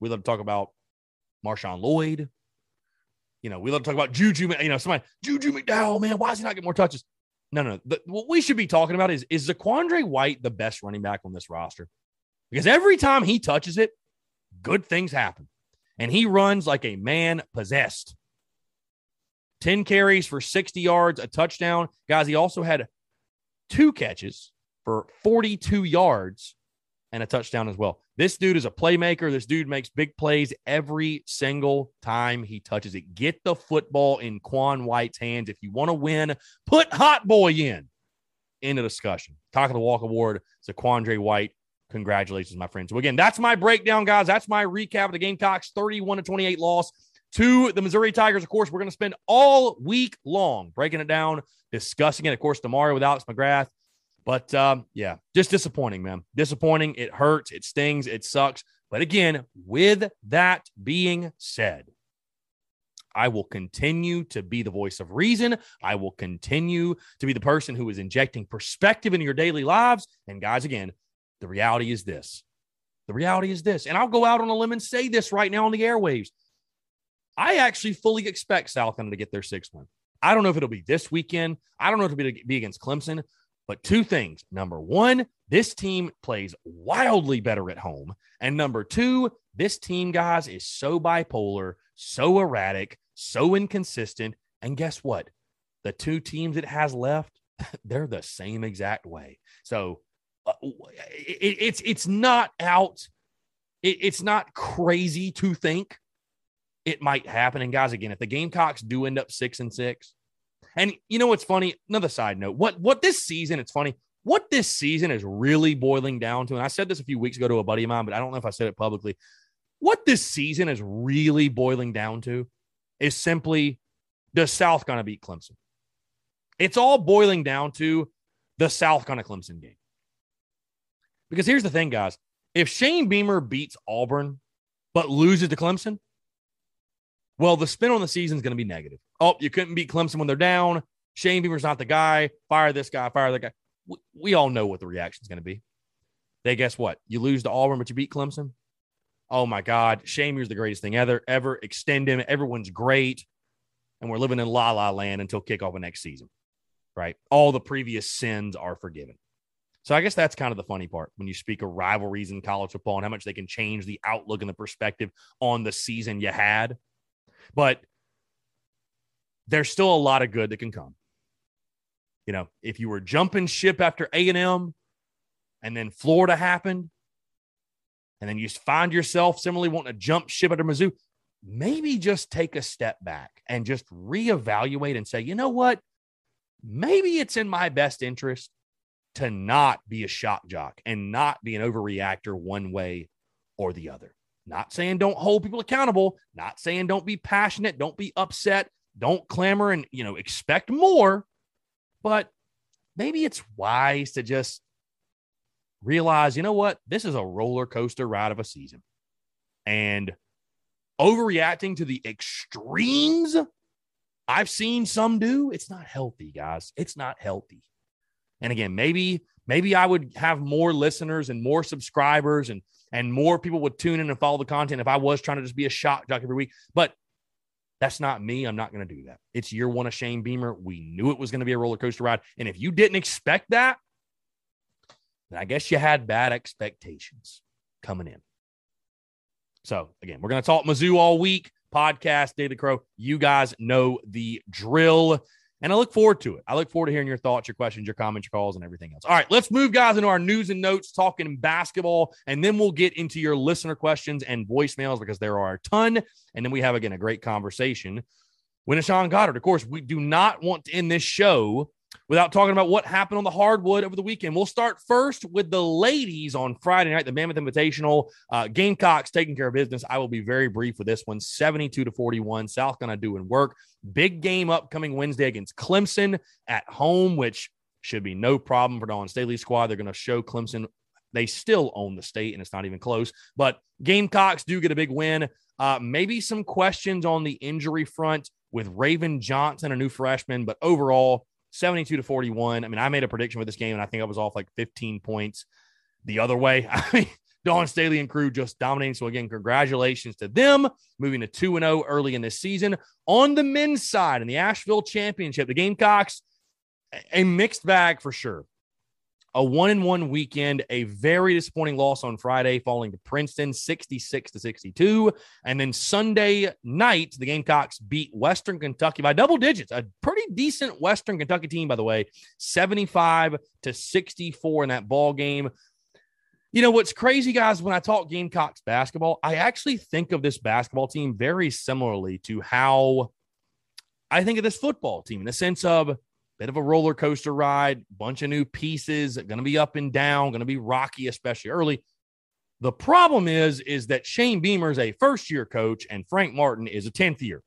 Speaker 2: We love to talk about Marshawn Lloyd. You know, we love to talk about Juju. You know, somebody, Juju McDowell, man, why does he not get more touches? No, no. The, what we should be talking about is is Zaquandre White the best running back on this roster? Because every time he touches it, good things happen. And he runs like a man possessed. 10 carries for 60 yards, a touchdown. Guys, he also had two catches for 42 yards and a touchdown as well. This dude is a playmaker. This dude makes big plays every single time he touches it. Get the football in Quan White's hands. If you want to win, put Hot Boy in. In a discussion. Talk of the Walk Award. A Quandre White. Congratulations, my friends. So again, that's my breakdown, guys. That's my recap of the Gamecocks 31 to 28 loss to the Missouri Tigers. Of course, we're going to spend all week long breaking it down, discussing it. Of course, tomorrow with Alex McGrath but um, yeah, just disappointing, man. Disappointing. It hurts. It stings. It sucks. But again, with that being said, I will continue to be the voice of reason. I will continue to be the person who is injecting perspective into your daily lives. And guys, again, the reality is this. The reality is this. And I'll go out on a limb and say this right now on the airwaves. I actually fully expect South Carolina to get their sixth win. I don't know if it'll be this weekend. I don't know if it'll be against Clemson, but two things. Number one, this team plays wildly better at home. And number two, this team, guys, is so bipolar, so erratic, so inconsistent. And guess what? The two teams it has left, they're the same exact way. So uh, it, it's it's not out. It, it's not crazy to think it might happen. And guys, again, if the Gamecocks do end up six and six, and you know what's funny? Another side note. What what this season, it's funny. What this season is really boiling down to, and I said this a few weeks ago to a buddy of mine, but I don't know if I said it publicly. What this season is really boiling down to is simply the South to beat Clemson? It's all boiling down to the South to Clemson game. Because here's the thing, guys. If Shane Beamer beats Auburn but loses to Clemson, well, the spin on the season is going to be negative. Oh, you couldn't beat Clemson when they're down. Shane Beamer's not the guy. Fire this guy, fire that guy. We, we all know what the reaction is going to be. They guess what? You lose to Auburn, but you beat Clemson. Oh my God. Shane Beamer's the greatest thing ever. Ever extend him. Everyone's great. And we're living in la la land until kickoff of next season. Right. All the previous sins are forgiven. So I guess that's kind of the funny part when you speak of rivalries in college football and how much they can change the outlook and the perspective on the season you had. But there's still a lot of good that can come. You know, if you were jumping ship after A&M and then Florida happened and then you find yourself similarly wanting to jump ship after Mizzou, maybe just take a step back and just reevaluate and say, you know what? Maybe it's in my best interest to not be a shock jock and not be an overreactor one way or the other. Not saying don't hold people accountable, not saying don't be passionate, don't be upset, don't clamor and, you know, expect more, but maybe it's wise to just realize, you know what? This is a roller coaster ride of a season. And overreacting to the extremes I've seen some do, it's not healthy, guys. It's not healthy. And again, maybe maybe I would have more listeners and more subscribers and and more people would tune in and follow the content if I was trying to just be a shock jock every week. But that's not me. I'm not going to do that. It's year one of Shane Beamer. We knew it was going to be a roller coaster ride. And if you didn't expect that, then I guess you had bad expectations coming in. So again, we're going to talk Mizzou all week. Podcast, Daily Crow. You guys know the drill. And I look forward to it. I look forward to hearing your thoughts, your questions, your comments, your calls, and everything else. All right, let's move, guys, into our news and notes, talking basketball, and then we'll get into your listener questions and voicemails because there are a ton. And then we have, again, a great conversation with Sean Goddard. Of course, we do not want to end this show without talking about what happened on the hardwood over the weekend. We'll start first with the ladies on Friday night, the Mammoth Invitational. Uh, Gamecocks taking care of business. I will be very brief with this one 72 to 41. South going to do and work. Big game upcoming Wednesday against Clemson at home, which should be no problem for Dawn Staley's squad. They're going to show Clemson they still own the state and it's not even close. But Gamecocks do get a big win. Uh, maybe some questions on the injury front with Raven Johnson, a new freshman, but overall, 72 to 41. I mean, I made a prediction with this game and I think I was off like 15 points the other way. I mean, Dawn Staley and crew just dominating. So, again, congratulations to them moving to 2 0 early in this season. On the men's side in the Asheville Championship, the Gamecocks, a mixed bag for sure a one and one weekend, a very disappointing loss on Friday, falling to Princeton 66 to 62. And then Sunday night, the Gamecocks beat Western Kentucky by double digits. A pretty decent Western Kentucky team, by the way, 75 to 64 in that ball game. You know what's crazy, guys? When I talk Gamecocks basketball, I actually think of this basketball team very similarly to how I think of this football team in the sense of bit of a roller coaster ride, bunch of new pieces, going to be up and down, going to be rocky, especially early. The problem is, is that Shane Beamer is a first year coach and Frank Martin is a 10th year.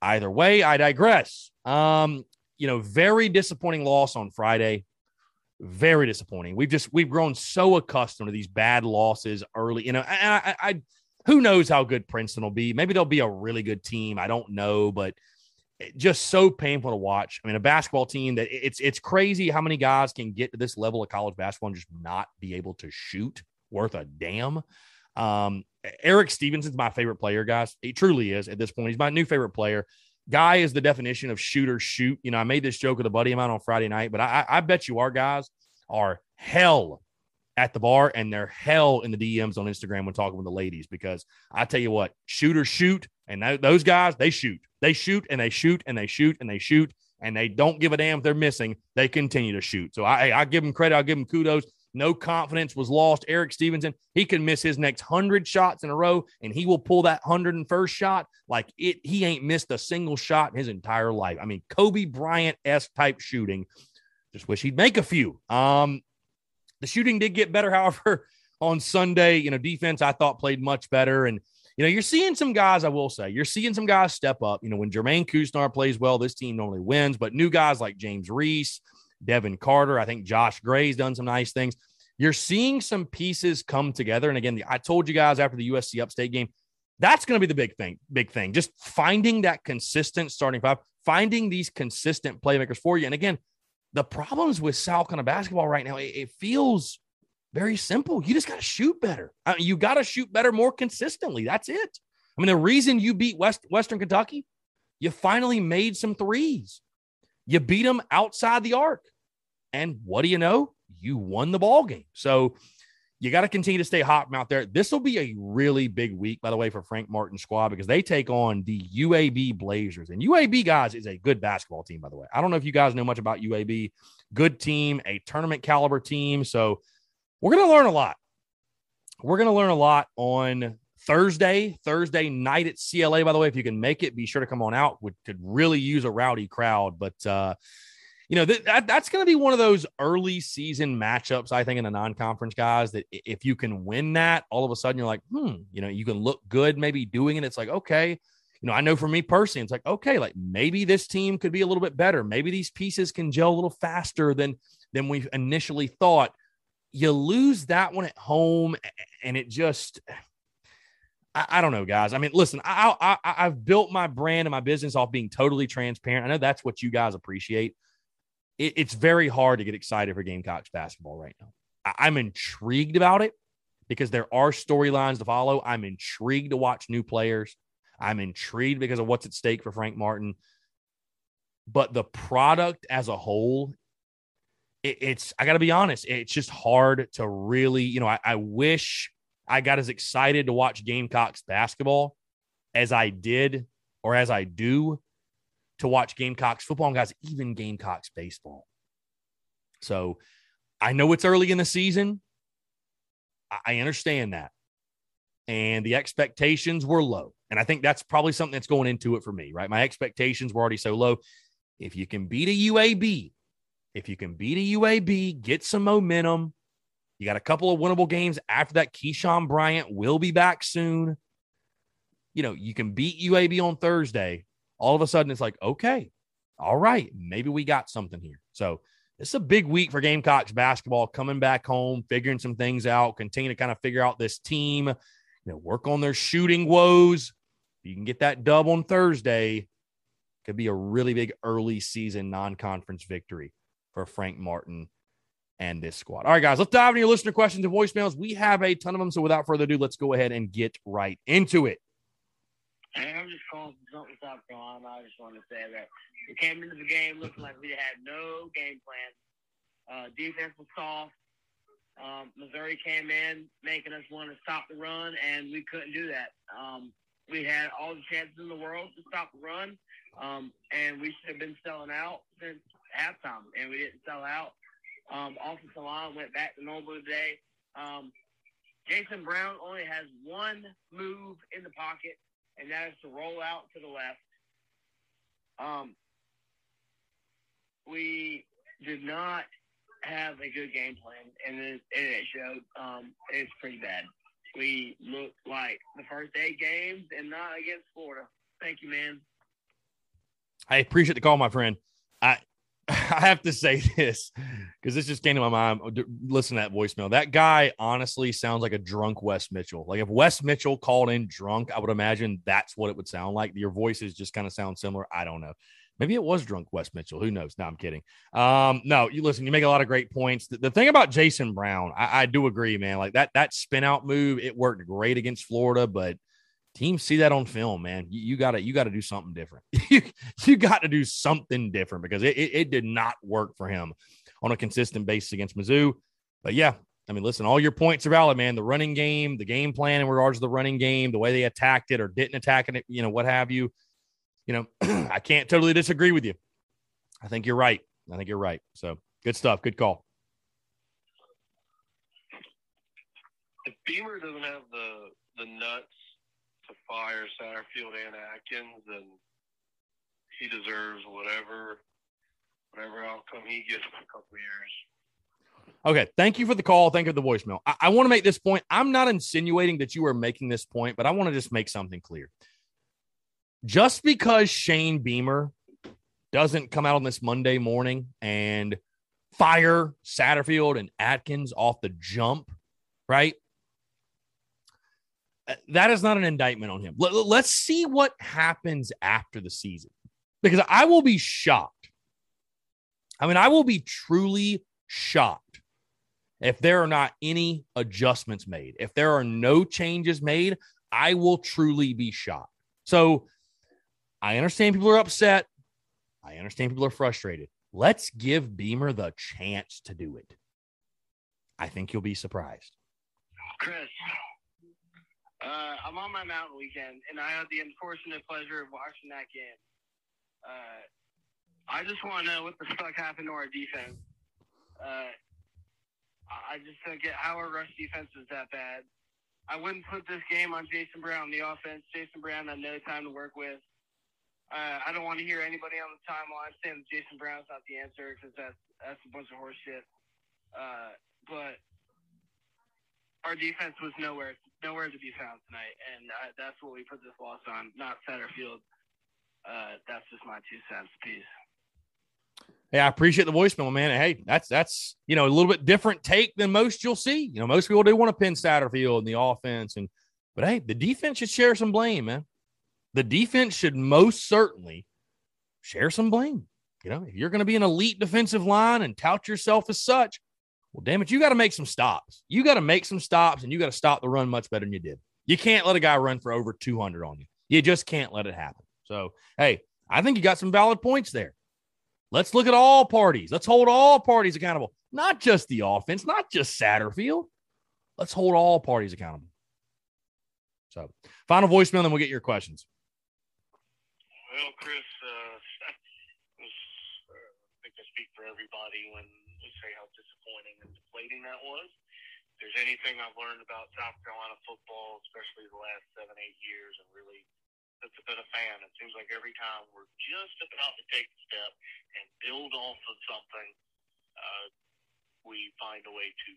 Speaker 2: Either way, I digress. Um, you know, very disappointing loss on Friday. Very disappointing. We've just we've grown so accustomed to these bad losses early. You know, I, I, I who knows how good Princeton will be? Maybe they'll be a really good team. I don't know, but just so painful to watch. I mean, a basketball team that it's it's crazy how many guys can get to this level of college basketball and just not be able to shoot worth a damn. Um, Erik Stevenson's my favorite player, guys. He truly is at this point. He's my new favorite player. Guy is the definition of shooter shoot. You know, I made this joke with a buddy of mine on Friday night, but I, I bet you our guys are hell at the bar and they're hell in the DMs on Instagram when talking with the ladies because I tell you what, shooters shoot, and those guys they shoot. They shoot and they shoot and they shoot and they shoot and they don't give a damn if they're missing. They continue to shoot. So I, I give them credit. I'll give them kudos. No confidence was lost. Erik Stevenson, he can miss his next 100 shots in a row and he will pull that 101st shot like it. He ain't missed a single shot in his entire life. I mean, Kobe Bryant S type shooting. Just wish he'd make a few. Um, the shooting did get better, however, on Sunday. You know, defense I thought played much better. And you know, you're seeing some guys, I will say, you're seeing some guys step up. You know, when Jermaine Couisnard plays well, this team normally wins, but new guys like James Reese, Devin Carter, I think Josh Gray's done some nice things. You're seeing some pieces come together. And again, I told you guys after the USC upstate game, that's going to be the big thing, big thing. Just finding that consistent starting five, finding these consistent playmakers for you. And again, the problems with South Carolina basketball right now, it, it feels very simple. You just got to shoot better. I mean, you got to shoot better more consistently. That's it. I mean, the reason you beat West Western Kentucky, you finally made some threes. You beat them outside the arc. And what do you know? you won the ball game. So you got to continue to stay hot out there. This will be a really big week, by the way, for Frank Martin squad because they take on the UAB Blazers. And UAB, guys, is a good basketball team, by the way. I don't know if you guys know much about UAB. Good team, a tournament caliber team. So we're going to learn a lot. We're going to learn a lot on Thursday, Thursday night at CLA, by the way. If you can make it, be sure to come on out. We could really use a rowdy crowd. But, uh, you know, th- that, that's going to be one of those early season matchups, I think, in the non conference guys that if you can win that, all of a sudden you're like, hmm, you know, you can look good maybe doing it. It's like, okay, you know, I know for me personally, it's like, okay, like maybe this team could be a little bit better. Maybe these pieces can gel a little faster than than we initially thought. You lose that one at home, and it just, I, I don't know, guys. I mean, listen, I, I I've built my brand and my business off being totally transparent. I know that's what you guys appreciate it, it's very hard to get excited for Gamecocks basketball right now. I, I'm intrigued about it because there are storylines to follow. I'm intrigued to watch new players. I'm intrigued because of what's at stake for Frank Martin. But the product as a whole, it, it's, I got to be honest, it's just hard to really, you know, I, I wish I got as excited to watch Gamecocks basketball as I did or as I do to watch Gamecocks football and guys, even Gamecocks baseball. So I know it's early in the season. I understand that. And the expectations were low. And I think that's probably something that's going into it for me, right? My expectations were already so low. If you can beat a UAB, if you can beat a UAB, get some momentum. You got a couple of winnable games after that. Keyshawn Bryant will be back soon. You know, you can beat UAB on Thursday all of a sudden it's like, okay, all right, maybe we got something here. So it's a big week for Gamecocks basketball coming back home, figuring some things out, continue to kind of figure out this team, you know, work on their shooting woes. If you can get that dub on Thursday, could be a really big early season non-conference victory for Frank Martin and this squad. All right, guys, let's dive into your listener questions and voicemails. We have a ton of them. So without further ado, let's go ahead and get right into it.
Speaker 3: Hey, I'm just calling from South Carolina. I just want to say that we came into the game looking like we had no game plan. Uh, defense was soft. Um, Missouri came in making us want to stop the run, and we couldn't do that. Um, we had all the chances in the world to stop the run, um, and we should have been selling out since halftime, and we didn't sell out. Um, offensive line went back to normal today. Um, Jason Brown only has one move in the pocket, and that is to roll out to the left. Um, we did not have a good game plan, and it, and it showed. Um, it's pretty bad. We looked like the first eight games, and not against Florida. Thank you, man.
Speaker 2: I appreciate the call, my friend. I I have to say this because this just came to my mind. Listen to that voicemail. That guy honestly sounds like a drunk Wes Mitchell. Like if Wes Mitchell called in drunk, I would imagine that's what it would sound like. Your voices just kind of sound similar. I don't know. Maybe it was drunk Wes Mitchell. Who knows? No, I'm kidding. Um, no, you listen. You make a lot of great points. The, the thing about Jason Brown, I, I do agree, man. Like that that spin out move, it worked great against Florida, but teams see that on film, man. You, you gotta you gotta do something different. you, you got to do something different because it, it, it, did not work for him on a consistent basis against Mizzou. But yeah, I mean, listen, all your points are valid, man. The running game, the game plan in regards to the running game, the way they attacked it or didn't attack it, you know, what have you. You know, I can't totally disagree with you. I think you're right. I think you're right. So good stuff. Good call.
Speaker 4: If Beamer doesn't have the the nuts to fire Satterfield and Adkins, and he deserves whatever whatever outcome he gets in a couple years.
Speaker 2: Okay, thank you for the call. Thank you for the voicemail. I, I want to make this point. I'm not insinuating that you are making this point, but I want to just make something clear. Just because Shane Beamer doesn't come out on this Monday morning and fire Satterfield and Adkins off the jump, right? Uh, that is not an indictment on him. Let, us see what happens after the season because I will be shocked. I mean, I will be truly shocked if there are not any adjustments made. If there are no changes made, I will truly be shocked. So I understand people are upset. I understand people are frustrated. Let's give Beamer the chance to do it. I think you'll be surprised.
Speaker 3: Chris, uh, I'm on my mountain weekend, and I had the unfortunate pleasure of watching that game. Uh, I just want to know what the fuck happened to our defense. Uh, I just don't get how our rush defense is that bad. I wouldn't put this game on Jason Brown, the offense. Jason Brown had no time to work with. Uh, I don't want to hear anybody on the timeline saying that Jason Brown's not the answer because that's that's a bunch of horseshit. Uh, but our defense was nowhere nowhere to be found tonight, and that's what we put this loss on, not Satterfield. Uh, that's just my two cents. Peace.
Speaker 2: Yeah, I appreciate the voicemail, man. Hey, that's that's you know a little bit different take than most you'll see. You know, most people do want to pin Satterfield in the offense, and but hey, the defense should share some blame, man. The defense should most certainly share some blame. You know, if you're going to be an elite defensive line and tout yourself as such, well, damn it, you got to make some stops. You got to make some stops, and you got to stop the run much better than you did. You can't let a guy run for over 200 on you. You just can't let it happen. So, hey, I think you got some valid points there. Let's look at all parties. Let's hold all parties accountable, not just the offense, not just Satterfield. Let's hold all parties accountable. So, final voicemail, then we'll get your questions.
Speaker 4: Well, Chris, uh, I think I speak for everybody when we say how disappointing and deflating that was. If there's anything I've learned about South Carolina football, especially the last seven, eight years, and really that's been a fan. It seems like every time we're just about to take a step and build off of something, uh, we find a way to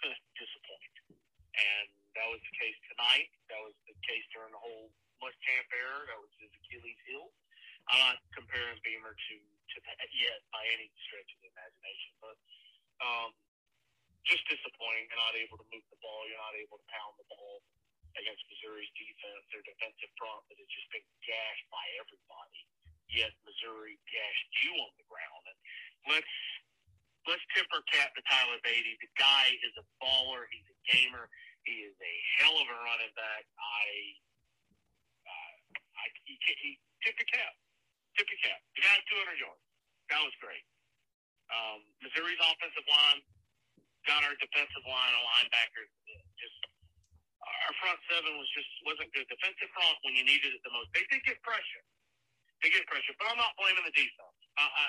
Speaker 4: disappoint. And that was the case tonight. That was the case during the whole Muschamp era. That was his Achilles heel. I'm not comparing Beamer to, to that yet by any stretch of the imagination, but um, just disappointing. You're not able to move the ball. You're not able to pound the ball against Missouri's defense, their defensive front that has just been gashed by everybody. Yet Missouri gashed you on the ground. And let's let's temper cap to Tyler Badie. The guy is a baller. He's a gamer. He is a hell of a running back. I, uh, I he, he tip your cap, tip your cap. The guy had 200 yards. That was great. Um, Missouri's offensive line got our defensive line and linebackers just our front seven was just wasn't good. Defensive front when you needed it the most. They did get pressure. They get pressure, but I'm not blaming the defense. I, I,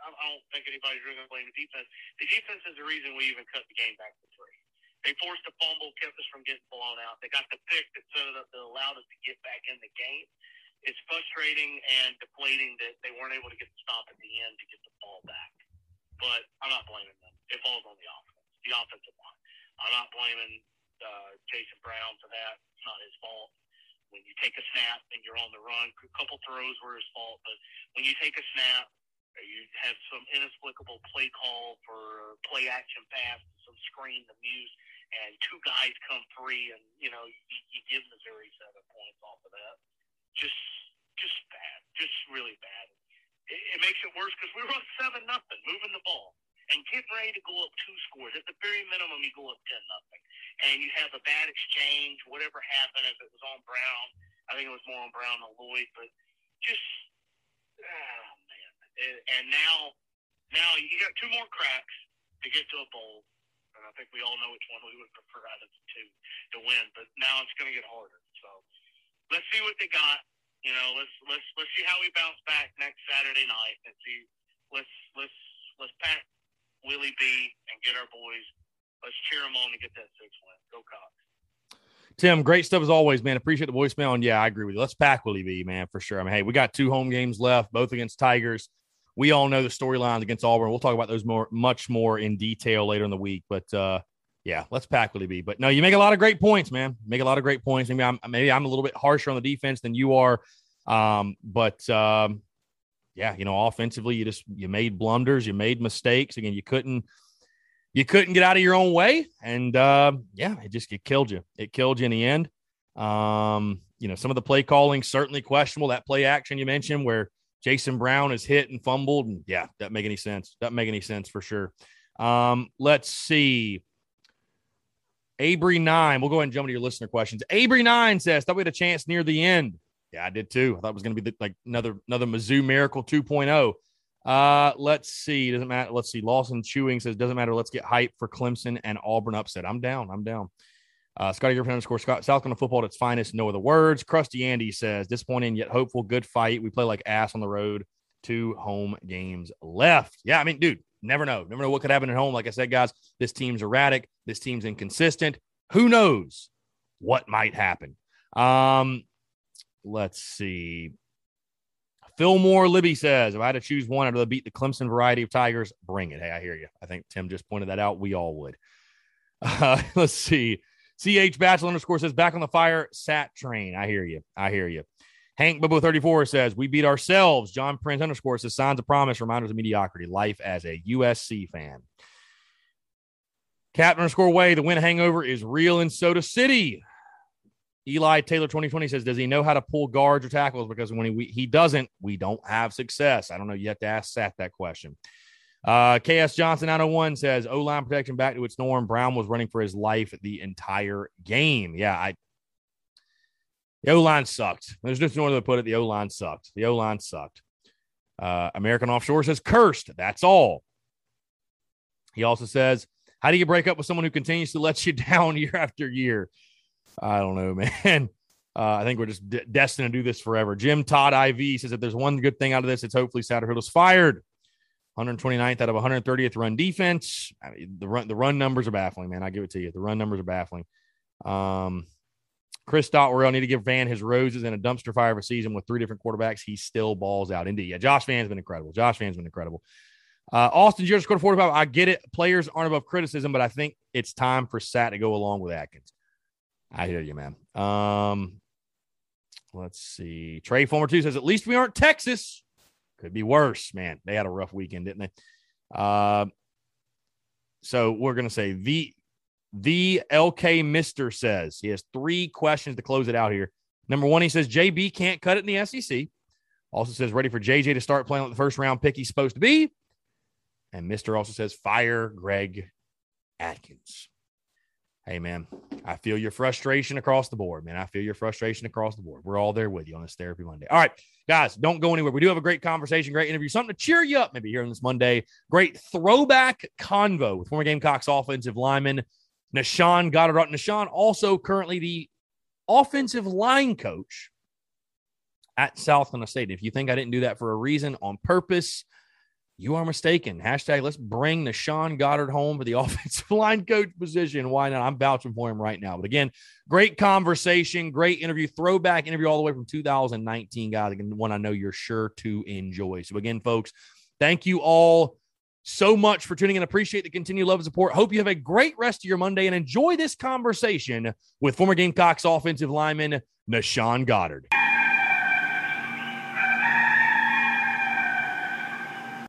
Speaker 4: I, I don't think anybody's really going to blame the defense. The defense is the reason we even cut the game back to three. They forced a fumble, kept us from getting blown out. They got the pick that set it up that allowed us to get back in the game. It's frustrating and deflating that they weren't able to get the stop at the end to get the ball back. But I'm not blaming them. It falls on the offense, the offensive line. I'm not blaming uh, Jason Brown for that. It's not his fault. When you take a snap and you're on the run, a couple throws were his fault, but when you take a snap, or you have some inexplicable play call for play action pass, some screen to Muse, and two guys come free, and you know you, you give Missouri seven points off of that. Just, just bad, just really bad. It, it makes it worse because we were up seven nothing, moving the ball and getting ready to go up two scores. At the very minimum, you go up ten nothing, and you have a bad exchange. Whatever happened, if it was on Brown, I think it was more on Brown than Lloyd, but just oh man. And, and now, now you got two more cracks to get to a bowl, and I think we all know which one we would prefer out of the two to win. But now it's going to get harder. So let's see what they got. You know, let's let's let's see how we bounce back next Saturday night and see. Let's let's let's pack Willie B, and get our boys. Let's cheer them on to get that six win. Go Cox.
Speaker 2: Tim, great stuff as always, man. Appreciate the voicemail. And yeah, I agree with you. Let's pack Willie B, man, for sure. I mean, hey, we got two home games left, both against Tigers. We all know the storylines against Auburn. We'll talk about those more, much more in detail later in the week. But uh, yeah, let's pack Willie B. But no, you make a lot of great points, man. Make a lot of great points. Maybe I'm maybe I'm a little bit harsher on the defense than you are. Um, but um, yeah, you know, offensively, you just you made blunders, you made mistakes. Again, you couldn't you couldn't get out of your own way, and uh, yeah, it just it killed you. It killed you in the end. Um, you know, some of the play calling certainly questionable. That play action you mentioned where Jason Brown is hit and fumbled, and yeah, doesn't make any sense. Doesn't make any sense for sure. Um, let's see. Abry nine. We'll go ahead and jump into your listener questions. Abry nine says, "Thought we had a chance near the end." Yeah, I did too. I thought it was going to be the, like another another Mizzou Miracle 2.0. Uh, let's see. Doesn't matter. Let's see. Lawson Chewing says doesn't matter. Let's get hype for Clemson and Auburn upset. I'm down. I'm down. Uh, Scotty Griffin underscore Scott South Carolina football at its finest. No other words. Crusty Andy says disappointing yet hopeful. Good fight. We play like ass on the road. Two home games left. Yeah, I mean, dude, never know. Never know what could happen at home. Like I said, guys, this team's erratic. This team's inconsistent. Who knows what might happen? Um, let's see. Fillmore Libby says, if I had to choose one, I'd rather beat the Clemson variety of Tigers. Bring it. Hey, I hear you. I think Tim just pointed that out. We all would. Uh, let's see. CH Bachelor underscore says, back on the fire, sat train. I hear you. I hear you. Hank Bubbo 34 says, we beat ourselves. John Prince underscore says, signs of promise, reminders of mediocrity. Life as a USC fan. Captain underscore way, the win hangover is real in Soda City. Eli Taylor 2020 says, Does he know how to pull guards or tackles? Because when he, he doesn't, we don't have success. I don't know. You have to ask Sat that question. Uh, KS Johnson 901 says, O line protection back to its norm. Brown was running for his life the entire game. Yeah, I. The O line sucked. There's just no other way to put it. The O line sucked. The O line sucked. Uh, American Offshore says, Cursed. That's all. He also says, How do you break up with someone who continues to let you down year after year? I don't know, man. Uh, I think we're just de- destined to do this forever. Jim Todd IV says that there's one good thing out of this, it's hopefully Satterfield's fired. 129th out of 130th run defense. I mean, the run the run numbers are baffling, man. I give it to you. The run numbers are baffling. Um, Chris Dotwell need to give Vann his roses in a dumpster fire of a season with three different quarterbacks. He still balls out. Indeed, yeah. Josh Vann's been incredible. Josh Vann's been incredible. Uh, Austin Jr. scored 45. I get it. Players aren't above criticism, but I think it's time for Sat to go along with Adkins. I hear you, man. Um, let's see. Trey Former two says, at least we aren't Texas. Could be worse, man. They had a rough weekend, didn't they? Uh, so we're gonna say the the LK Mister says he has three questions to close it out here. Number one, he says JB can't cut it in the SEC. Also says ready for JJ to start playing like the first round pick he's supposed to be. And Mister also says fire Greg Adkins hey man, I feel your frustration across the board, man. I feel your frustration across the board. We're all there with you on this therapy Monday. All right, guys, don't go anywhere. We do have a great conversation, great interview, something to cheer you up maybe here on this Monday. Great throwback convo with former Gamecocks offensive lineman Na'Shan Goddard. Na'Shan also currently the offensive line coach at South Carolina State. If you think I didn't do that for a reason on purpose, you are mistaken. Hashtag let's bring the Sean Goddard home for the offensive line coach position. Why not? I'm vouching for him right now. But again, great conversation, great interview, throwback interview all the way from 2019, guys. Again, one I know you're sure to enjoy. So again, folks, thank you all so much for tuning in. Appreciate the continued love and support. Hope you have a great rest of your Monday and enjoy this conversation with former Gamecocks offensive lineman Na'Shan Goddard.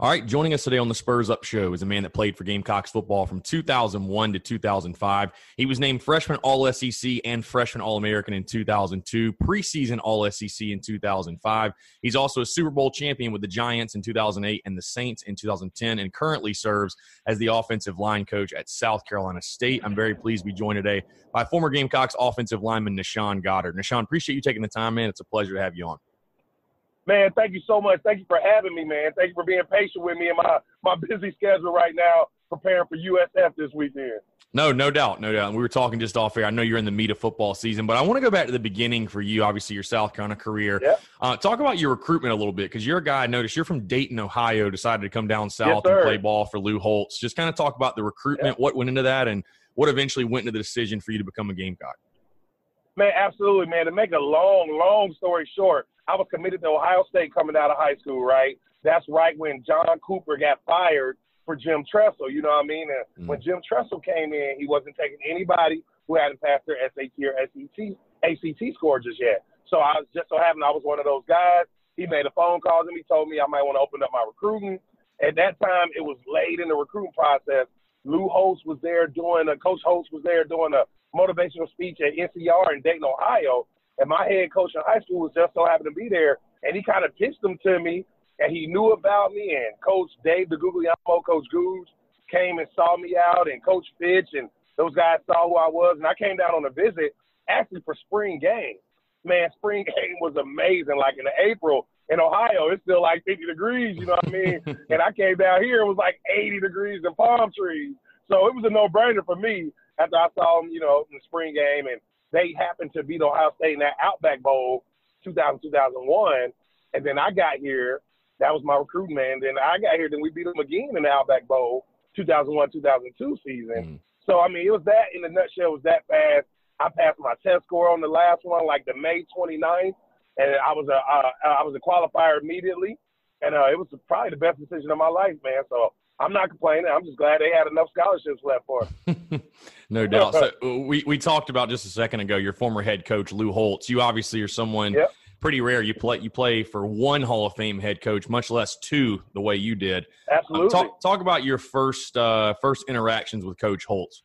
Speaker 2: All right, joining us today on the Spurs Up Show is a man that played for Gamecocks football from 2001 to 2005. He was named freshman All SEC and freshman All American in 2002, preseason All SEC in 2005. He's also a Super Bowl champion with the Giants in 2008 and the Saints in 2010, and currently serves as the offensive line coach at South Carolina State. I'm very pleased to be joined today by former Gamecocks offensive lineman Na'Shan Goddard. Na'Shan, appreciate you taking the time, man. It's a pleasure to have you on.
Speaker 5: Man, thank you so much. Thank you for having me, man. Thank you for being patient with me in my, my busy schedule right now, preparing for USF this weekend.
Speaker 2: No, no doubt, no doubt. We were talking just off air. I know you're in the meat of football season, but I want to go back to the beginning for you. Obviously, your South Carolina career.
Speaker 5: Yeah.
Speaker 2: Uh, talk about your recruitment a little bit because you're a guy. I noticed you're from Dayton, Ohio. Decided to come down south yes, and play ball for Lou Holtz. Just kind of talk about the recruitment, yeah. what went into that, and what eventually went into the decision for you to become a Gamecock.
Speaker 5: Man, absolutely, man. To make a long, long story short, I was committed to Ohio State coming out of high school, right? That's right when John Cooper got fired for Jim Tressel, you know what I mean? And mm-hmm. when Jim Tressel came in, he wasn't taking anybody who hadn't passed their SAT or SAT, ACT score just yet. So I was just so happened I was one of those guys. He made a phone call to me, told me I might want to open up my recruiting. At that time, it was late in the recruiting process. Lou Holtz was there doing a Coach Holtz was there doing a motivational speech at NCR in Dayton, Ohio. And my head coach in high school was just so happened to be there, and he kind of pitched them to me, and he knew about me. And Coach Dave the DeGuglielmo, Coach Goose, came and saw me out, and Coach Fitch, and those guys saw who I was, and I came down on a visit actually for spring game. Man, spring game was amazing. Like in April, in Ohio, it's still like 50 degrees, you know what I mean? and I came down here, it was like 80 degrees and palm trees. So it was a no brainer for me after I saw them, you know, in the spring game. And they happened to beat Ohio State in that Outback Bowl 2000, 2001. And then I got here. That was my recruiting man. Then I got here. Then we beat them again in the Outback Bowl 2001, 2002 season. Mm. So, I mean, it was that in a nutshell, it was that fast. I passed my test score on the last one, like the May 29th and I was a uh, I was a qualifier immediately, and uh, it was probably the best decision of my life, man. So I'm not complaining. I'm just glad they had enough scholarships left for us.
Speaker 2: no doubt. So we we talked about just a second ago your former head coach Lou Holtz. You obviously are someone
Speaker 5: yep.
Speaker 2: pretty rare. You play you play for one Hall of Fame head coach, much less two, the way you did.
Speaker 5: Absolutely.
Speaker 2: Um, talk talk about your first uh, first interactions with Coach Holtz.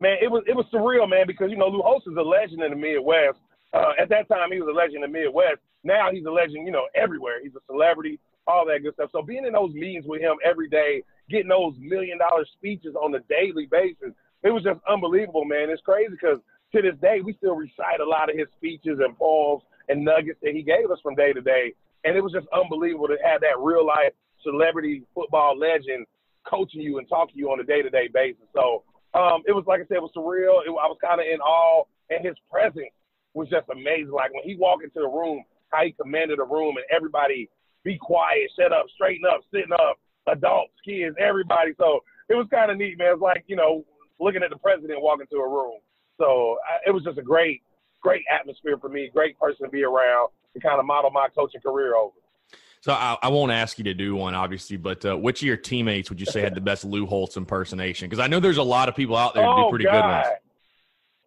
Speaker 5: Man, it was it was surreal, man, because you know Lou Holtz is a legend in the Midwest. Uh, at that time, he was a legend in the Midwest. Now he's a legend, you know, everywhere. He's a celebrity, all that good stuff. So being in those meetings with him every day, getting those million dollar speeches on a daily basis, it was just unbelievable, man. It's crazy because to this day, we still recite a lot of his speeches and poems and nuggets that he gave us from day to day. And it was just unbelievable to have that real life celebrity football legend coaching you and talking to you on a day to day basis. So um, it was, like I said, it was surreal. It, I was kind of in awe, and his presence was just amazing. Like when he walked into the room, how he commanded the room and everybody be quiet, shut up, straighten up, sitting up, adults, kids, everybody. So it was kind of neat, man. It's like, you know, looking at the president walk into a room. So I, it was just a great, great atmosphere for me, great person to be around to kind of model my coaching career over.
Speaker 2: So I, I, won't ask you to do one, obviously, but uh, which of your teammates would you say had the best Lou Holtz impersonation? Because I know there's a lot of people out there who
Speaker 5: oh,
Speaker 2: do pretty
Speaker 5: God.
Speaker 2: good ones.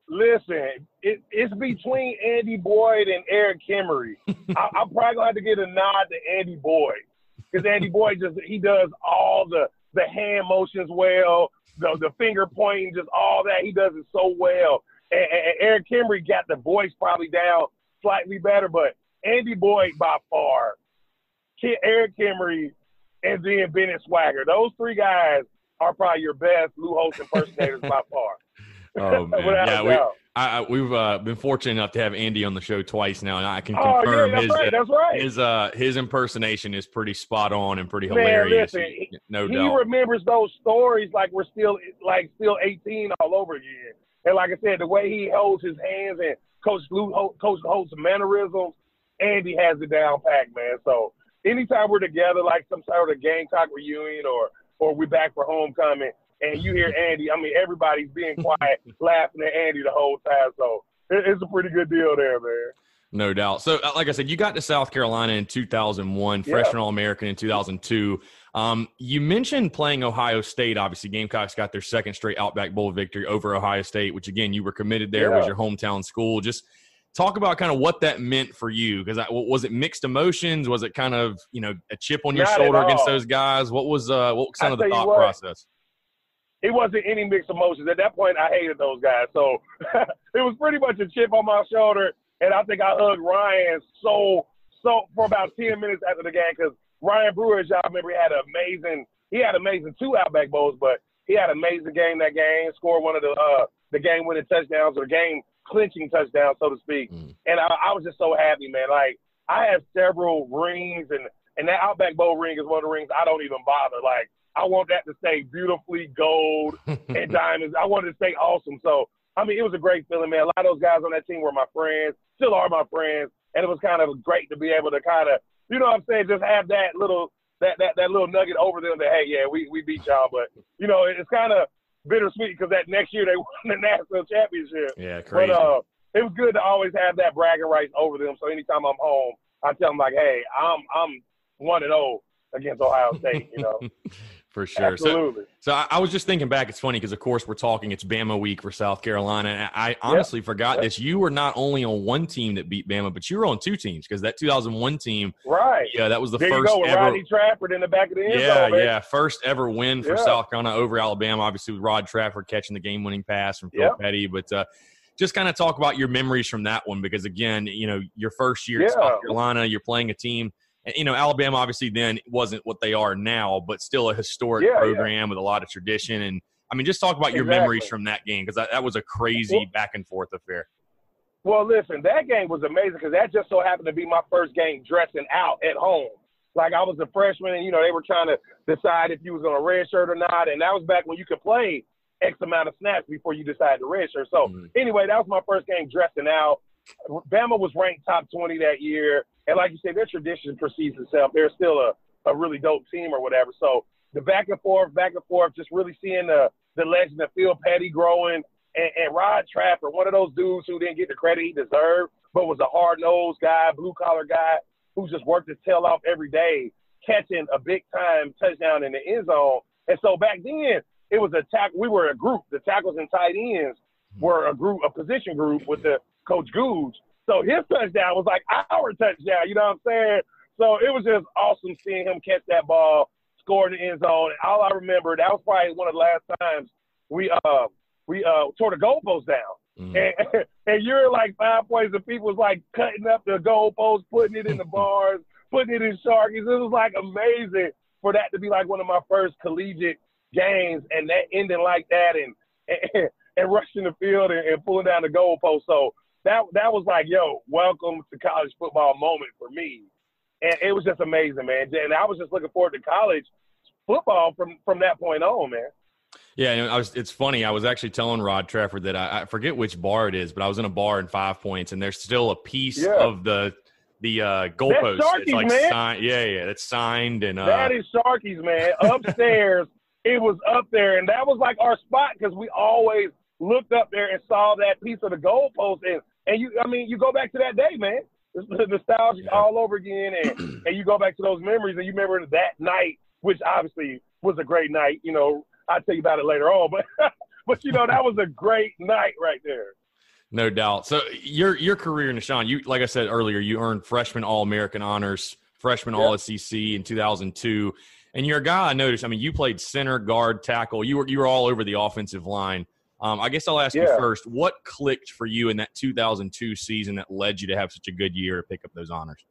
Speaker 5: Listen, it, it's between Andy Boyd and Erik Kimrey. I, I'm probably gonna have to get a nod to Andy Boyd because Andy Boyd just he does all the the hand motions well, the the finger pointing, just all that. He does it so well. And, and Erik Kimrey got the voice probably down slightly better, but Andy Boyd by far, Erik Kimrey, and then Bennett Swagger. Those three guys are probably your best Lou Holtz impersonators by far.
Speaker 2: Oh man, yeah, we, I, we've uh, been fortunate enough to have Andy on the show twice now, and I can
Speaker 5: oh,
Speaker 2: confirm
Speaker 5: yeah,
Speaker 2: his
Speaker 5: right, right.
Speaker 2: his uh, his impersonation is pretty spot on and pretty hilarious.
Speaker 5: Man, listen,
Speaker 2: no
Speaker 5: he
Speaker 2: doubt.
Speaker 5: He remembers those stories like we're still like still 18 all over again. And like I said, the way he holds his hands and Coach Lou, Coach Holtz mannerisms, Andy has it down packed, man. So anytime we're together, like some sort of Gamecock reunion or or we're back for homecoming, and you hear Andy, I mean, everybody's being quiet, laughing at Andy the whole time. So it's a pretty good deal there, man.
Speaker 2: No doubt. So, uh, like I said, you got to South Carolina in 2001, yeah. freshman All American in 2002. Um, you mentioned playing Ohio State. Obviously, Gamecocks got their second straight Outback Bowl victory over Ohio State, which again you were committed there
Speaker 5: yeah.
Speaker 2: was your hometown school. Just talk about kind of what that meant for you because was it mixed emotions? Was it kind of you know a chip on your
Speaker 5: Not
Speaker 2: shoulder against those guys? What was uh, what was kind of the thought process?
Speaker 5: It wasn't any mixed emotions. At that point, I hated those guys. So it was pretty much a chip on my shoulder. And I think I hugged Ryan so, so for about 10 minutes after the game because Ryan Brewer, as y'all remember, he had an amazing, he had amazing two Outback Bowls, but he had an amazing game that game, scored one of the, uh, the game winning touchdowns or the game clinching touchdowns, so to speak. Mm. And I, I was just so happy, man. Like, I have several rings, and, and that Outback Bowl ring is one of the rings I don't even bother. Like, I want that to stay beautifully gold and diamonds. I want it to stay awesome. So, I mean, it was a great feeling, man. A lot of those guys on that team were my friends, still are my friends, and it was kind of great to be able to kind of, you know what I'm saying, just have that little that that, that little nugget over them that hey, yeah, we we beat y'all, but you know, it's kind of bittersweet because that next year they won the national championship.
Speaker 2: Yeah, crazy.
Speaker 5: But uh, it was good to always have that bragging rights over them. So anytime I'm home, I tell them like, hey, I'm I'm one and zero oh against Ohio State. You know.
Speaker 2: for sure.
Speaker 5: Absolutely.
Speaker 2: So, so I, I, was just thinking back. It's funny because, of course, we're talking. It's Bama week for South Carolina. And I honestly yep. forgot yep. this. You were not only on one team that beat Bama, but you were on two teams because that 2001 team.
Speaker 5: Right.
Speaker 2: Yeah, that was the
Speaker 5: there
Speaker 2: first
Speaker 5: you go,
Speaker 2: ever.
Speaker 5: Rodney Trafford in the back of the end
Speaker 2: Yeah,
Speaker 5: zone,
Speaker 2: yeah, first ever win for
Speaker 5: yeah.
Speaker 2: South Carolina over Alabama. Obviously, with Rod Trafford catching the game-winning pass from Phil
Speaker 5: yep.
Speaker 2: Petty, but. Uh, just kind of talk about your memories from that one because again, you know, your first year
Speaker 5: yeah.
Speaker 2: at South Carolina, you're playing a team you know, Alabama obviously then wasn't what they are now, but still a historic
Speaker 5: yeah,
Speaker 2: program
Speaker 5: yeah.
Speaker 2: with a lot of tradition. And I mean, just talk about your
Speaker 5: exactly.
Speaker 2: memories from that game because that, that, was a crazy
Speaker 5: well,
Speaker 2: back and forth affair.
Speaker 5: Well, listen, that game was amazing because that just so happened to be my first game dressing out at home. Like I was a freshman, and you know they were trying to decide if you was on a red shirt or not, and that was back when you could play X amount of snaps before you decided to red shirt. So mm-hmm. anyway, that was my first game dressing out. Bama was ranked top 20 that year, and like you said, their tradition precedes itself. They're still a, a really dope team or whatever. So the back and forth, back and forth, just really seeing the the legend of Phil Petty growing, and, and Rod Trafford, one of those dudes who didn't get the credit he deserved, but was a hard nosed guy, blue collar guy who just worked his tail off every day, catching a big time touchdown in the end zone. And so back then, it was a. We were a group. The tackles and tight ends were a group, a position group with the coach Googe. So his touchdown was like our touchdown. You know what I'm saying? So it was just awesome seeing him catch that ball, score in the end zone. And all I remember, that was probably one of the last times we uh we uh tore the goalpost down. Mm-hmm. And, and you're like five points, and people was like cutting up the goalposts, putting it in the bars, putting it in Sharky's. It was like amazing for that to be like one of my first collegiate games, and that ending like that, and and, and rushing the field and, and pulling down the goalpost. So that that was like, yo, welcome to college football moment for me, and it was just amazing, man. And I was just looking forward to college football from from that point on, man.
Speaker 2: Yeah, I was. It's funny. I was actually telling Rod Trafford that I, I, forget which bar it is, but I was in a bar in Five Points, and there's still a piece yeah. of the the uh, goalpost.
Speaker 5: It's like man.
Speaker 2: signed. Yeah, yeah, it's signed and uh,
Speaker 5: that is Sharky's, man. Upstairs, it was up there, and that was like our spot because we always looked up there and saw that piece of the goalpost, and and you, I mean, you go back to that day, man. The nostalgia yeah. all over again, and and you go back to those memories, and you remember that night, which obviously was a great night. You know, I'll tell you about it later on. But but you know that was a great night right there.
Speaker 2: No doubt. So your your career, Na'Shan, you like I said earlier, you earned freshman All American honors, freshman yep. All SEC in 2002, and you're a guy I noticed. I mean, you played center, guard, tackle. You were you were all over the offensive line. Um, I guess I'll ask yeah. you first, what clicked for you in that 2002 season that led you to have such a good year to pick up those honors?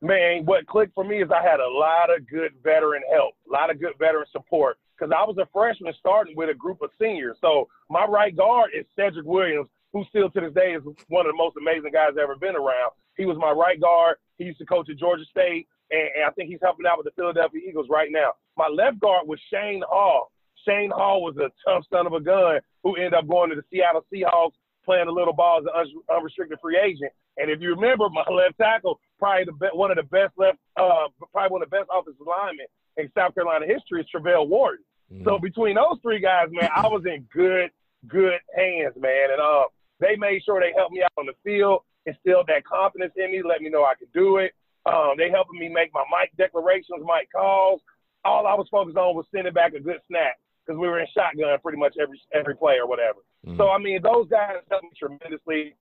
Speaker 5: Man, what clicked for me is I had a lot of good veteran help, a lot of good veteran support because I was a freshman starting with a group of seniors. So my right guard is Cedric Williams, who still to this day is one of the most amazing guys ever been around. He was my right guard. He used to coach at Georgia State, and, and I think he's helping out with the Philadelphia Eagles right now. My left guard was Shane Hall. Shane Hall was a tough son of a gun who ended up going to the Seattle Seahawks, playing a little ball as an unrestricted free agent. And if you remember, my left tackle, probably the be- one of the best left, uh, probably one of the best offensive linemen in South Carolina history is Travelle Wharton. Mm-hmm. So between those three guys, man, I was in good, good hands, man. And uh, they made sure they helped me out on the field, instilled that confidence in me, let me know I could do it. Um, they helping me make my mic declarations, mic calls. All I was focused on was sending back a good snap because we were in shotgun pretty much every every play or whatever. Mm-hmm. So I mean, those guys helped me tremendously.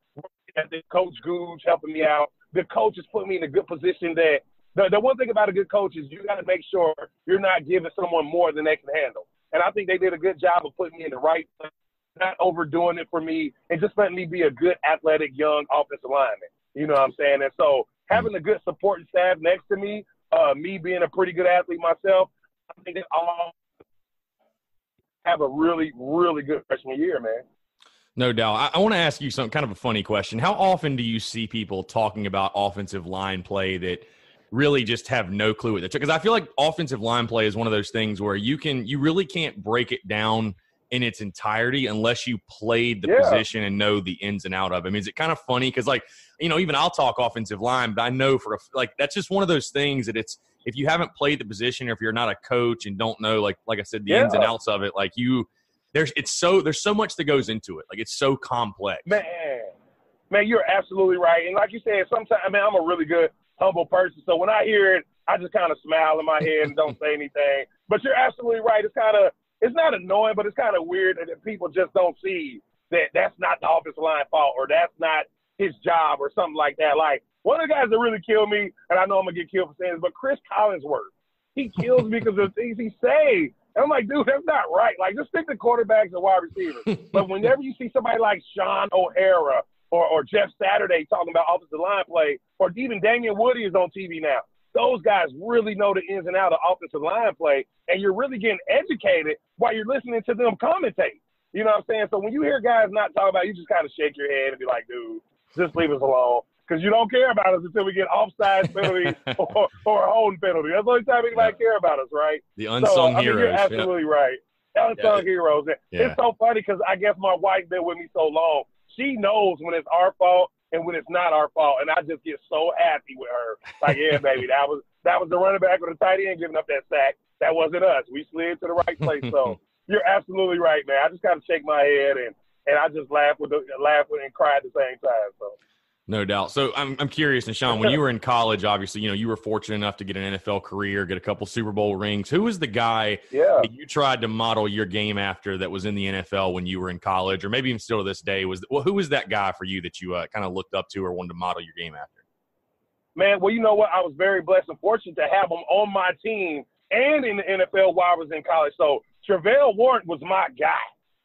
Speaker 5: Coach Googe helping me out. The coaches put me in a good position that the, the one thing about a good coach is you got to make sure you're not giving someone more than they can handle. And I think they did a good job of putting me in the right place, not overdoing it for me, and just letting me be a good athletic young offensive lineman. You know what I'm saying? And so having a good supporting staff next to me, uh, me being a pretty good athlete myself, I think it all have a really, really good freshman year, man.
Speaker 2: No doubt. I, I want to ask you some kind of a funny question. How often do you see people talking about offensive line play that really just have no clue what they're because I feel like offensive line play is one of those things where you can you really can't break it down in its entirety unless you played the yeah. position and know the ins and out of it. I mean, is it kind of funny because like you know even I'll talk offensive line, but I know for a, like that's just one of those things that it's if you haven't played the position or if you're not a coach and don't know like like I said the yeah. ins and outs of it, like you there's it's so there's so much that goes into it. Like it's so complex.
Speaker 5: Man, man, you're absolutely right. And like you said, sometimes I mean I'm a really good humble person. So when I hear it, I just kind of smile in my head and don't say anything. But you're absolutely right. It's kind of it's not annoying, but it's kind of weird that people just don't see that that's not the offensive line fault or that's not his job or something like that. Like one of the guys that really killed me, and I know I'm gonna get killed for saying this, but Chris Collinsworth, he kills me because of the things he say. And I'm like, dude, that's not right. Like, just stick to quarterbacks and wide receivers. but whenever you see somebody like Shaun O'Hara or, or Jeff Saturday talking about offensive line play, or even Damien Woody is on TV now. Those guys really know the ins and outs of offensive line play, and you're really getting educated while you're listening to them commentate. You know what I'm saying? So when you hear guys not talk about, it, you just kind of shake your head and be like, dude, just leave us alone. Because you don't care about us until we get offside penalty or, or a holding penalty. That's the only time anybody yeah. care about us, right?
Speaker 2: The unsung so, I mean,
Speaker 5: heroes. You're absolutely yeah. right. Unsung yeah. heroes. It's so funny because I guess my wife's been with me so long. She knows when it's our fault and when it's not our fault, and I just get so happy with her. Like, yeah, baby, that was that was the running back with the tight end giving up that sack. That wasn't us. We slid to the right place. So you're absolutely right, man. I just kind of shake my head and and I just laugh with the, laugh with and cry at the same time. So.
Speaker 2: No doubt. So I'm I'm curious, Na'Shan, when you were in college, obviously, you know, you were fortunate enough to get an NFL career, get a couple Super Bowl rings. Who was the guy
Speaker 5: yeah.
Speaker 2: that you tried to model your game after that was in the NFL when you were in college, or maybe even still to this day? Was well, who was that guy for you that you uh, kind of looked up to or wanted to model your game after?
Speaker 5: Man, well, you know what? I was very blessed and fortunate to have him on my team and in the NFL while I was in college. So Travelle Wharton was my guy.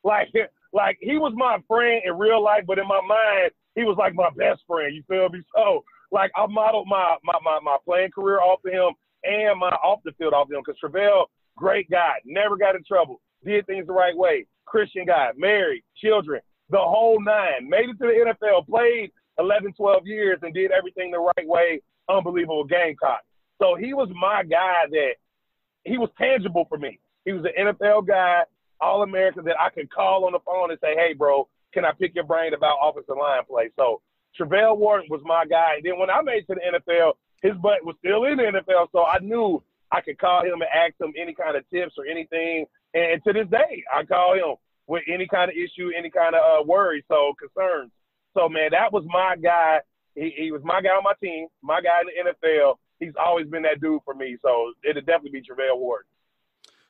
Speaker 5: Like, like he was my friend in real life, but in my mind, he was like my best friend. You feel me? So, like, I modeled my my my, my playing career off of him and my off the field off of him. Because Travelle, great guy, never got in trouble, did things the right way, Christian guy, married, children, the whole nine. Made it to the NFL, played 11, 12 years, and did everything the right way. Unbelievable Gamecock. So he was my guy that he was tangible for me. He was an NFL guy, All American that I could call on the phone and say, "Hey, bro, can I pick your brain about offensive line play?" So Travelle Wharton was my guy. And then when I made to the NFL, his butt was still in the NFL, so I knew I could call him and ask him any kind of tips or anything. And to this day, I call him with any kind of issue, any kind of uh, worry, so concerns. So man, that was my guy. He, he was my guy on my team, my guy in the NFL. He's always been that dude for me. So it'd definitely be Travelle Wharton.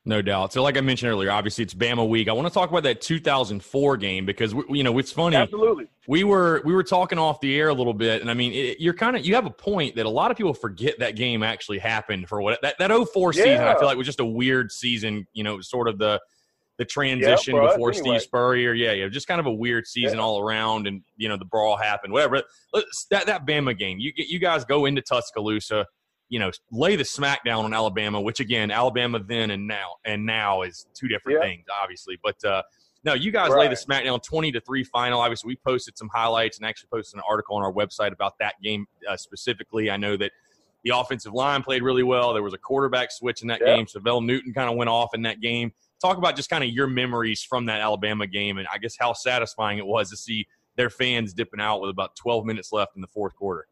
Speaker 2: No doubt. So, like I mentioned earlier, obviously it's Bama week. I want to talk about that 2004 game because we, you know it's funny.
Speaker 5: Absolutely.
Speaker 2: We were we were talking off the air a little bit, and I mean it, you're kind of you have a point that a lot of people forget that game actually happened for what that that 04 yeah. season. I feel like was just a weird season. You know, sort of the the transition
Speaker 5: yeah,
Speaker 2: before anyway. Steve Spurrier. Yeah, yeah, just kind of a weird season yeah. all around, and you know the brawl happened. Whatever. That that Bama game, you you guys go into Tuscaloosa you know, lay the smackdown on Alabama, which again, Alabama then and now and now is two different things, obviously. But uh, no, you guys right. lay the smackdown twenty to three final. Obviously, we posted some highlights and actually posted an article on our website about that game uh, specifically. I know that the offensive line played really well. There was a quarterback switch in that game. Syvelle Newton kind of went off in that game. Talk about just kind of your memories from that Alabama game, and I guess how satisfying it was to see their fans dipping out with about 12 minutes left in the fourth quarter.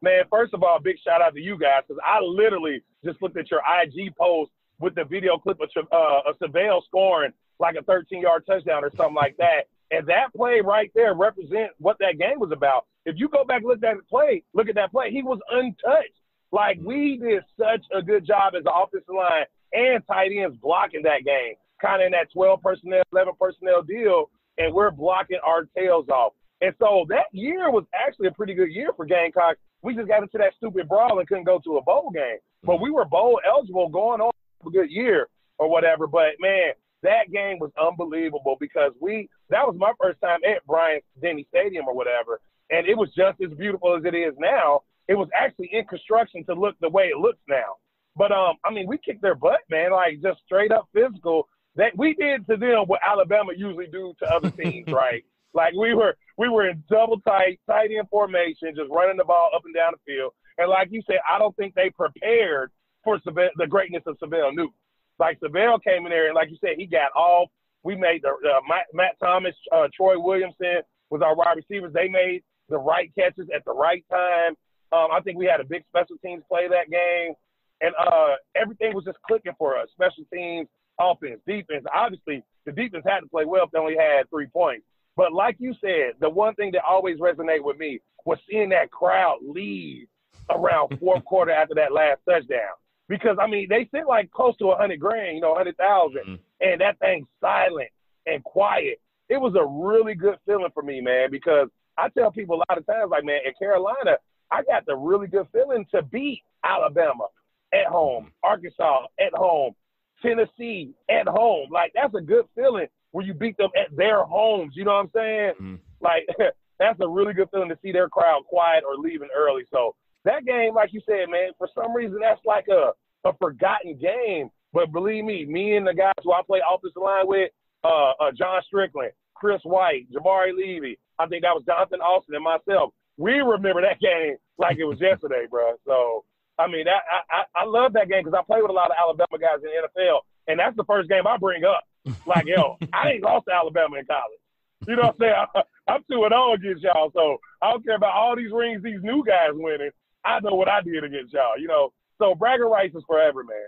Speaker 5: Man, first of all, big shout out to you guys because I literally just looked at your IG post with the video clip of uh, a Syvelle scoring like a 13 yard touchdown or something like that. And that play right there represents what that game was about. If you go back and look at that play, look at that play, he was untouched. Like we did such a good job as the offensive line and tight ends blocking that game, kind of in that 12 personnel, 11 personnel deal, and we're blocking our tails off. And so that year was actually a pretty good year for Gamecocks we just got into that stupid brawl and couldn't go to a bowl game. But we were bowl eligible going on a good year or whatever. But man, that game was unbelievable because we that was my first time at Bryant Denny Stadium or whatever, and it was just as beautiful as it is now. It was actually in construction to look the way it looks now. But um, I mean, we kicked their butt, man, like just straight up physical. That we did to them what Alabama usually do to other teams, right? Like we were we were in double tight, tight end formation, just running the ball up and down the field. And like you said, I don't think they prepared for the greatness of Syvelle Newton. Like Syvelle came in there, and like you said, he got off. We made the uh, Matt, Matt, Thomas, uh, Troy Williamson was our wide receivers. They made the right catches at the right time. Um, I think we had a big special teams play that game, and uh, everything was just clicking for us. Special teams, offense, defense. Obviously, the defense had to play well if they only had three points. But like you said, the one thing that always resonated with me was seeing that crowd leave around fourth quarter after that last touchdown. Because I mean, they sent like close to a hundred grand, you know, hundred thousand, mm-hmm. and that thing silent and quiet. It was a really good feeling for me, man. Because I tell people a lot of times, like, man, in Carolina, I got the really good feeling to beat Alabama at home, Arkansas at home, Tennessee at home. Like that's a good feeling where you beat them at their homes. You know what I'm saying? Mm-hmm. Like that's a really good feeling to see their crowd quiet or leaving early. So that game, like you said, man, for some reason that's like a a forgotten game. But believe me, me and the guys who I play offensive line with, uh, uh, John Strickland, Chris White, Jabari Levey. I think that was Jonathan Austin and myself. We remember that game like it was yesterday, bro. So I mean, that I I, I love that game because I play with a lot of Alabama guys in the NFL, and that's the first game I bring up. Like, yo, I ain't lost to Alabama in college. You know what I'm saying? I, I'm two and zero against y'all, so I don't care about all these rings these new guys winning. I know what I did against y'all. You know, so bragging rights is forever, man.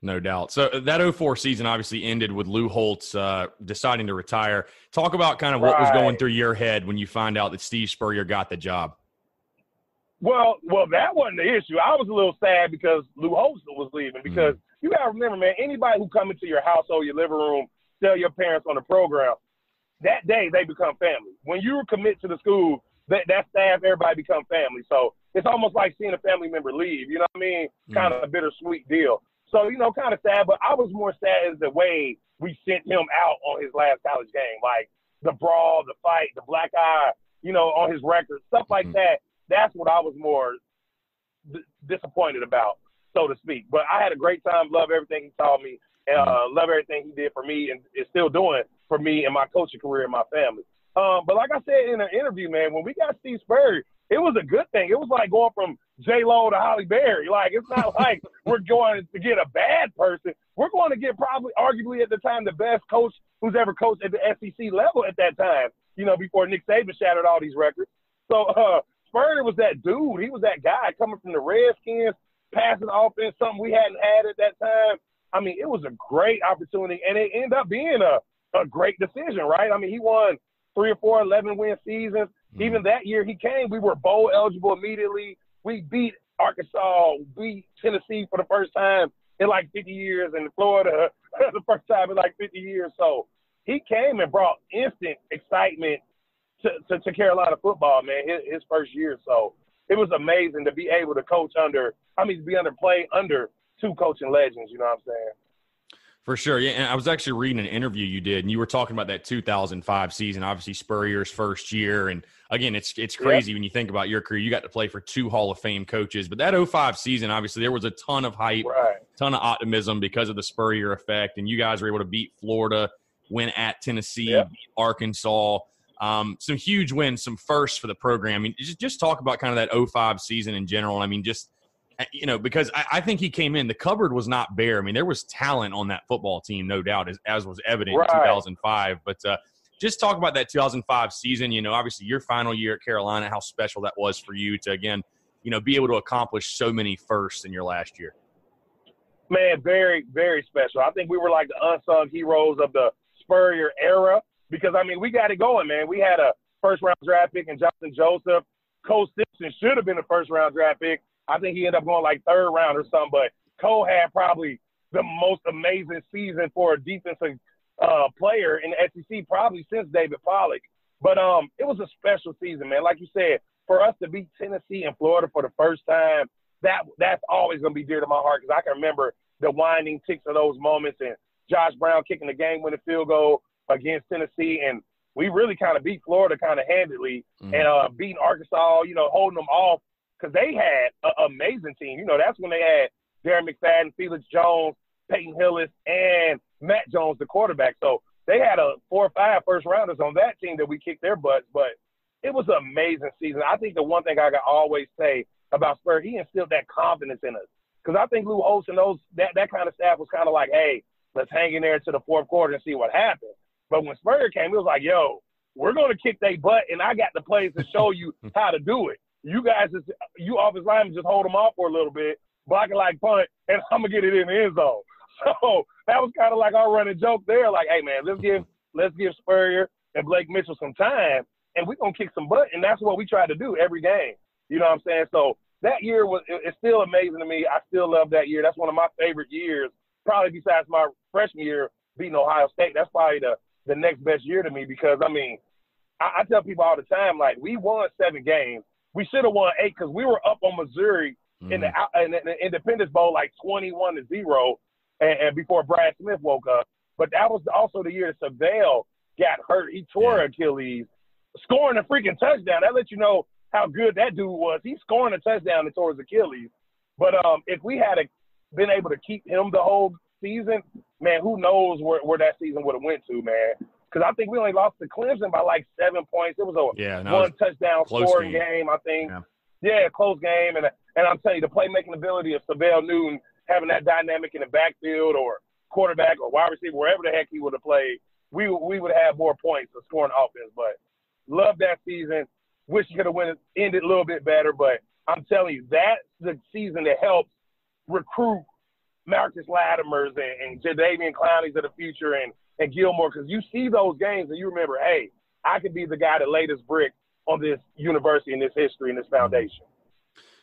Speaker 2: No doubt. So uh, that 04 season obviously ended with Lou Holtz uh, deciding to retire. Talk about kind of what right. was going through your head when you find out that Steve Spurrier got the job.
Speaker 5: Well, well, that wasn't the issue. I was a little sad because Lou Holtz was leaving. Because mm-hmm. You gotta remember, man, anybody who come into your household, your living room, tell your parents on the program, that day they become family. When you commit to the school, that that staff, everybody become family. So it's almost like seeing a family member leave. You know what I mean? Mm-hmm. Kind of a bittersweet deal. So you know, kind of sad. But I was more sad as the way we sent him out on his last college game, like the brawl, the fight, the black eye, you know, on his record, stuff like mm-hmm. that that's what I was more d- disappointed about, so to speak. But I had a great time. Love everything he taught me, uh, love everything he did for me, and is still doing for me and my coaching career and my family. Um, but like I said in an interview, man, when we got Steve Spurrier, it was a good thing. It was like going from J Lo to Halle Berry. Like it's not like we're going to get a bad person. We're going to get probably, arguably at the time, the best coach who's ever coached at the SEC level at that time. You know, before Nick Saban shattered all these records. So uh, Spurrier was that dude. He was that guy coming from the Redskins, passing offense, something we hadn't had at that time. I mean, it was a great opportunity, and it ended up being a, a great decision, right? I mean, he won three or four 11 win seasons. Mm-hmm. Even that year he came, we were bowl eligible immediately. We beat Arkansas, beat Tennessee for the first time in like 50 years, and Florida the first time in like 50 years. So he came and brought instant excitement to, to, to Carolina football, man, his, his first year. So it was amazing to be able to coach under, I mean, to be under play under two coaching legends, you know what I'm saying?
Speaker 2: For sure. Yeah. And I was actually reading an interview you did, and you were talking about that 2005 season, obviously Spurrier's first year. And again, it's it's crazy when you think about your career. You got to play for two Hall of Fame coaches. But that 05 season, obviously, there was a ton of hype, right. ton of optimism because of the Spurrier effect. And you guys were able to beat Florida, win at Tennessee, beat Arkansas. Um, some huge wins, some firsts for the program. I mean, just, just talk about kind of that 05 season in general. I mean, just, uh, you know, because I, I, think he came in, the cupboard was not bare. I mean, there was talent on that football team, no doubt, as, as was evident right. in 2005. But uh, just talk about that 2005 season. You know, obviously your final year at Carolina, how special that was for you to, again, you know, be able to accomplish so many firsts in your last year.
Speaker 5: Man, very, very special. I think we were like the unsung heroes of the Spurrier era because I mean we got it going, man. We had a first round draft pick in Johnathan Joseph. Cole Simpson should have been a first round draft pick. I think he ended up going like third round or something. But Cole had probably the most amazing season for a defensive uh, player in the SEC probably since David Pollack. But um, it was a special season, man. Like you said, for us to beat Tennessee and Florida for the first time, that that's always gonna be dear to my heart because I can remember the winding ticks of those moments and Josh Brown kicking the game-winning field goal against Tennessee, and we really kind of beat Florida kind of handedly, mm-hmm. and uh, beating Arkansas, you know, holding them off because they had an amazing team. You know, that's when they had Darren McFadden, Felix Jones, Peyton Hillis, and Matt Jones, the quarterback. So they had a four or five first rounders on that team that we kicked their butts, but it was an amazing season. I think the one thing I can always say about Spurs, he instilled that confidence in us. Because I think Lou Holtz and those that, that kind of staff was kind of like, hey, let's hang in there to the fourth quarter and see what happens. But when Spurrier came, it was like, yo, we're going to kick their butt, and I got the plays to show you how to do it. You guys, just, you offensive linemen, just hold them off for a little bit, block it like punt, and I'm gonna get it in the end zone. So that was kind of like our running joke there. Like, hey man, let's give let's give Spurrier and Blake Mitchell some time, and we're gonna kick some butt, and that's what we try to do every game. You know what I'm saying? So that year was it's still amazing to me. I still love that year. That's one of my favorite years, probably besides my freshman year beating Ohio State. That's probably the the next best year to me because I mean, I, I tell people all the time like we won seven games. We should have won eight because we were up on Missouri mm. in, the, mm. in, the, in the Independence Bowl like twenty-one to zero, and, and, before Brad Smith woke up. But that was also the year Syvelle got hurt. He tore yeah. Achilles, scoring a freaking touchdown. That lets you know how good that dude was. He's scoring a touchdown and tore his Achilles. But um, if we had a, been able to keep him the whole season, man, who knows where, where that season would have went to, man. Because I think we only lost to Clemson by like seven points. It was a
Speaker 2: Yeah, no,
Speaker 5: one touchdown scoring
Speaker 2: game.
Speaker 5: game. I think.
Speaker 2: Yeah.
Speaker 5: Yeah. close game, and and I'm telling you, the playmaking ability of Syvelle Newton having that dynamic in the backfield or quarterback or wide receiver, wherever the heck he would have played, we we would have more points to score an offense. But love that season. Wish you could have went ended a little bit better, but I'm telling you, that's the season that helps recruit Marcus Lattimores and, and Jadeveon Clowney's of the future and, and Gilmore because you see those games and you remember, hey, I could be the guy that laid this brick on this university and this history and this foundation.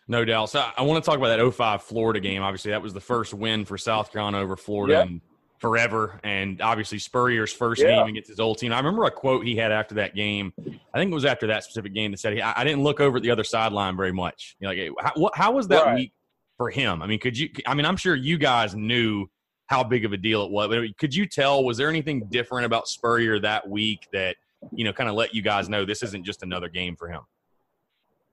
Speaker 2: No doubt. So I want to talk about that 05 Florida game. Obviously, that was the first win for South Carolina over Florida
Speaker 5: Yeah.
Speaker 2: in forever. And obviously, Spurrier's first
Speaker 5: Yeah.
Speaker 2: game against his old team. I remember a quote he had after that game. I think it was after that specific game that said, he, I I didn't look over at the other sideline very much. You know, like, how, how was that
Speaker 5: Right.
Speaker 2: week for him? I mean, could you, I mean, I'm sure you guys knew how big of a deal it was, but could you tell, was there anything different about Spurrier that week that, you know, kind of let you guys know this isn't just another game for him?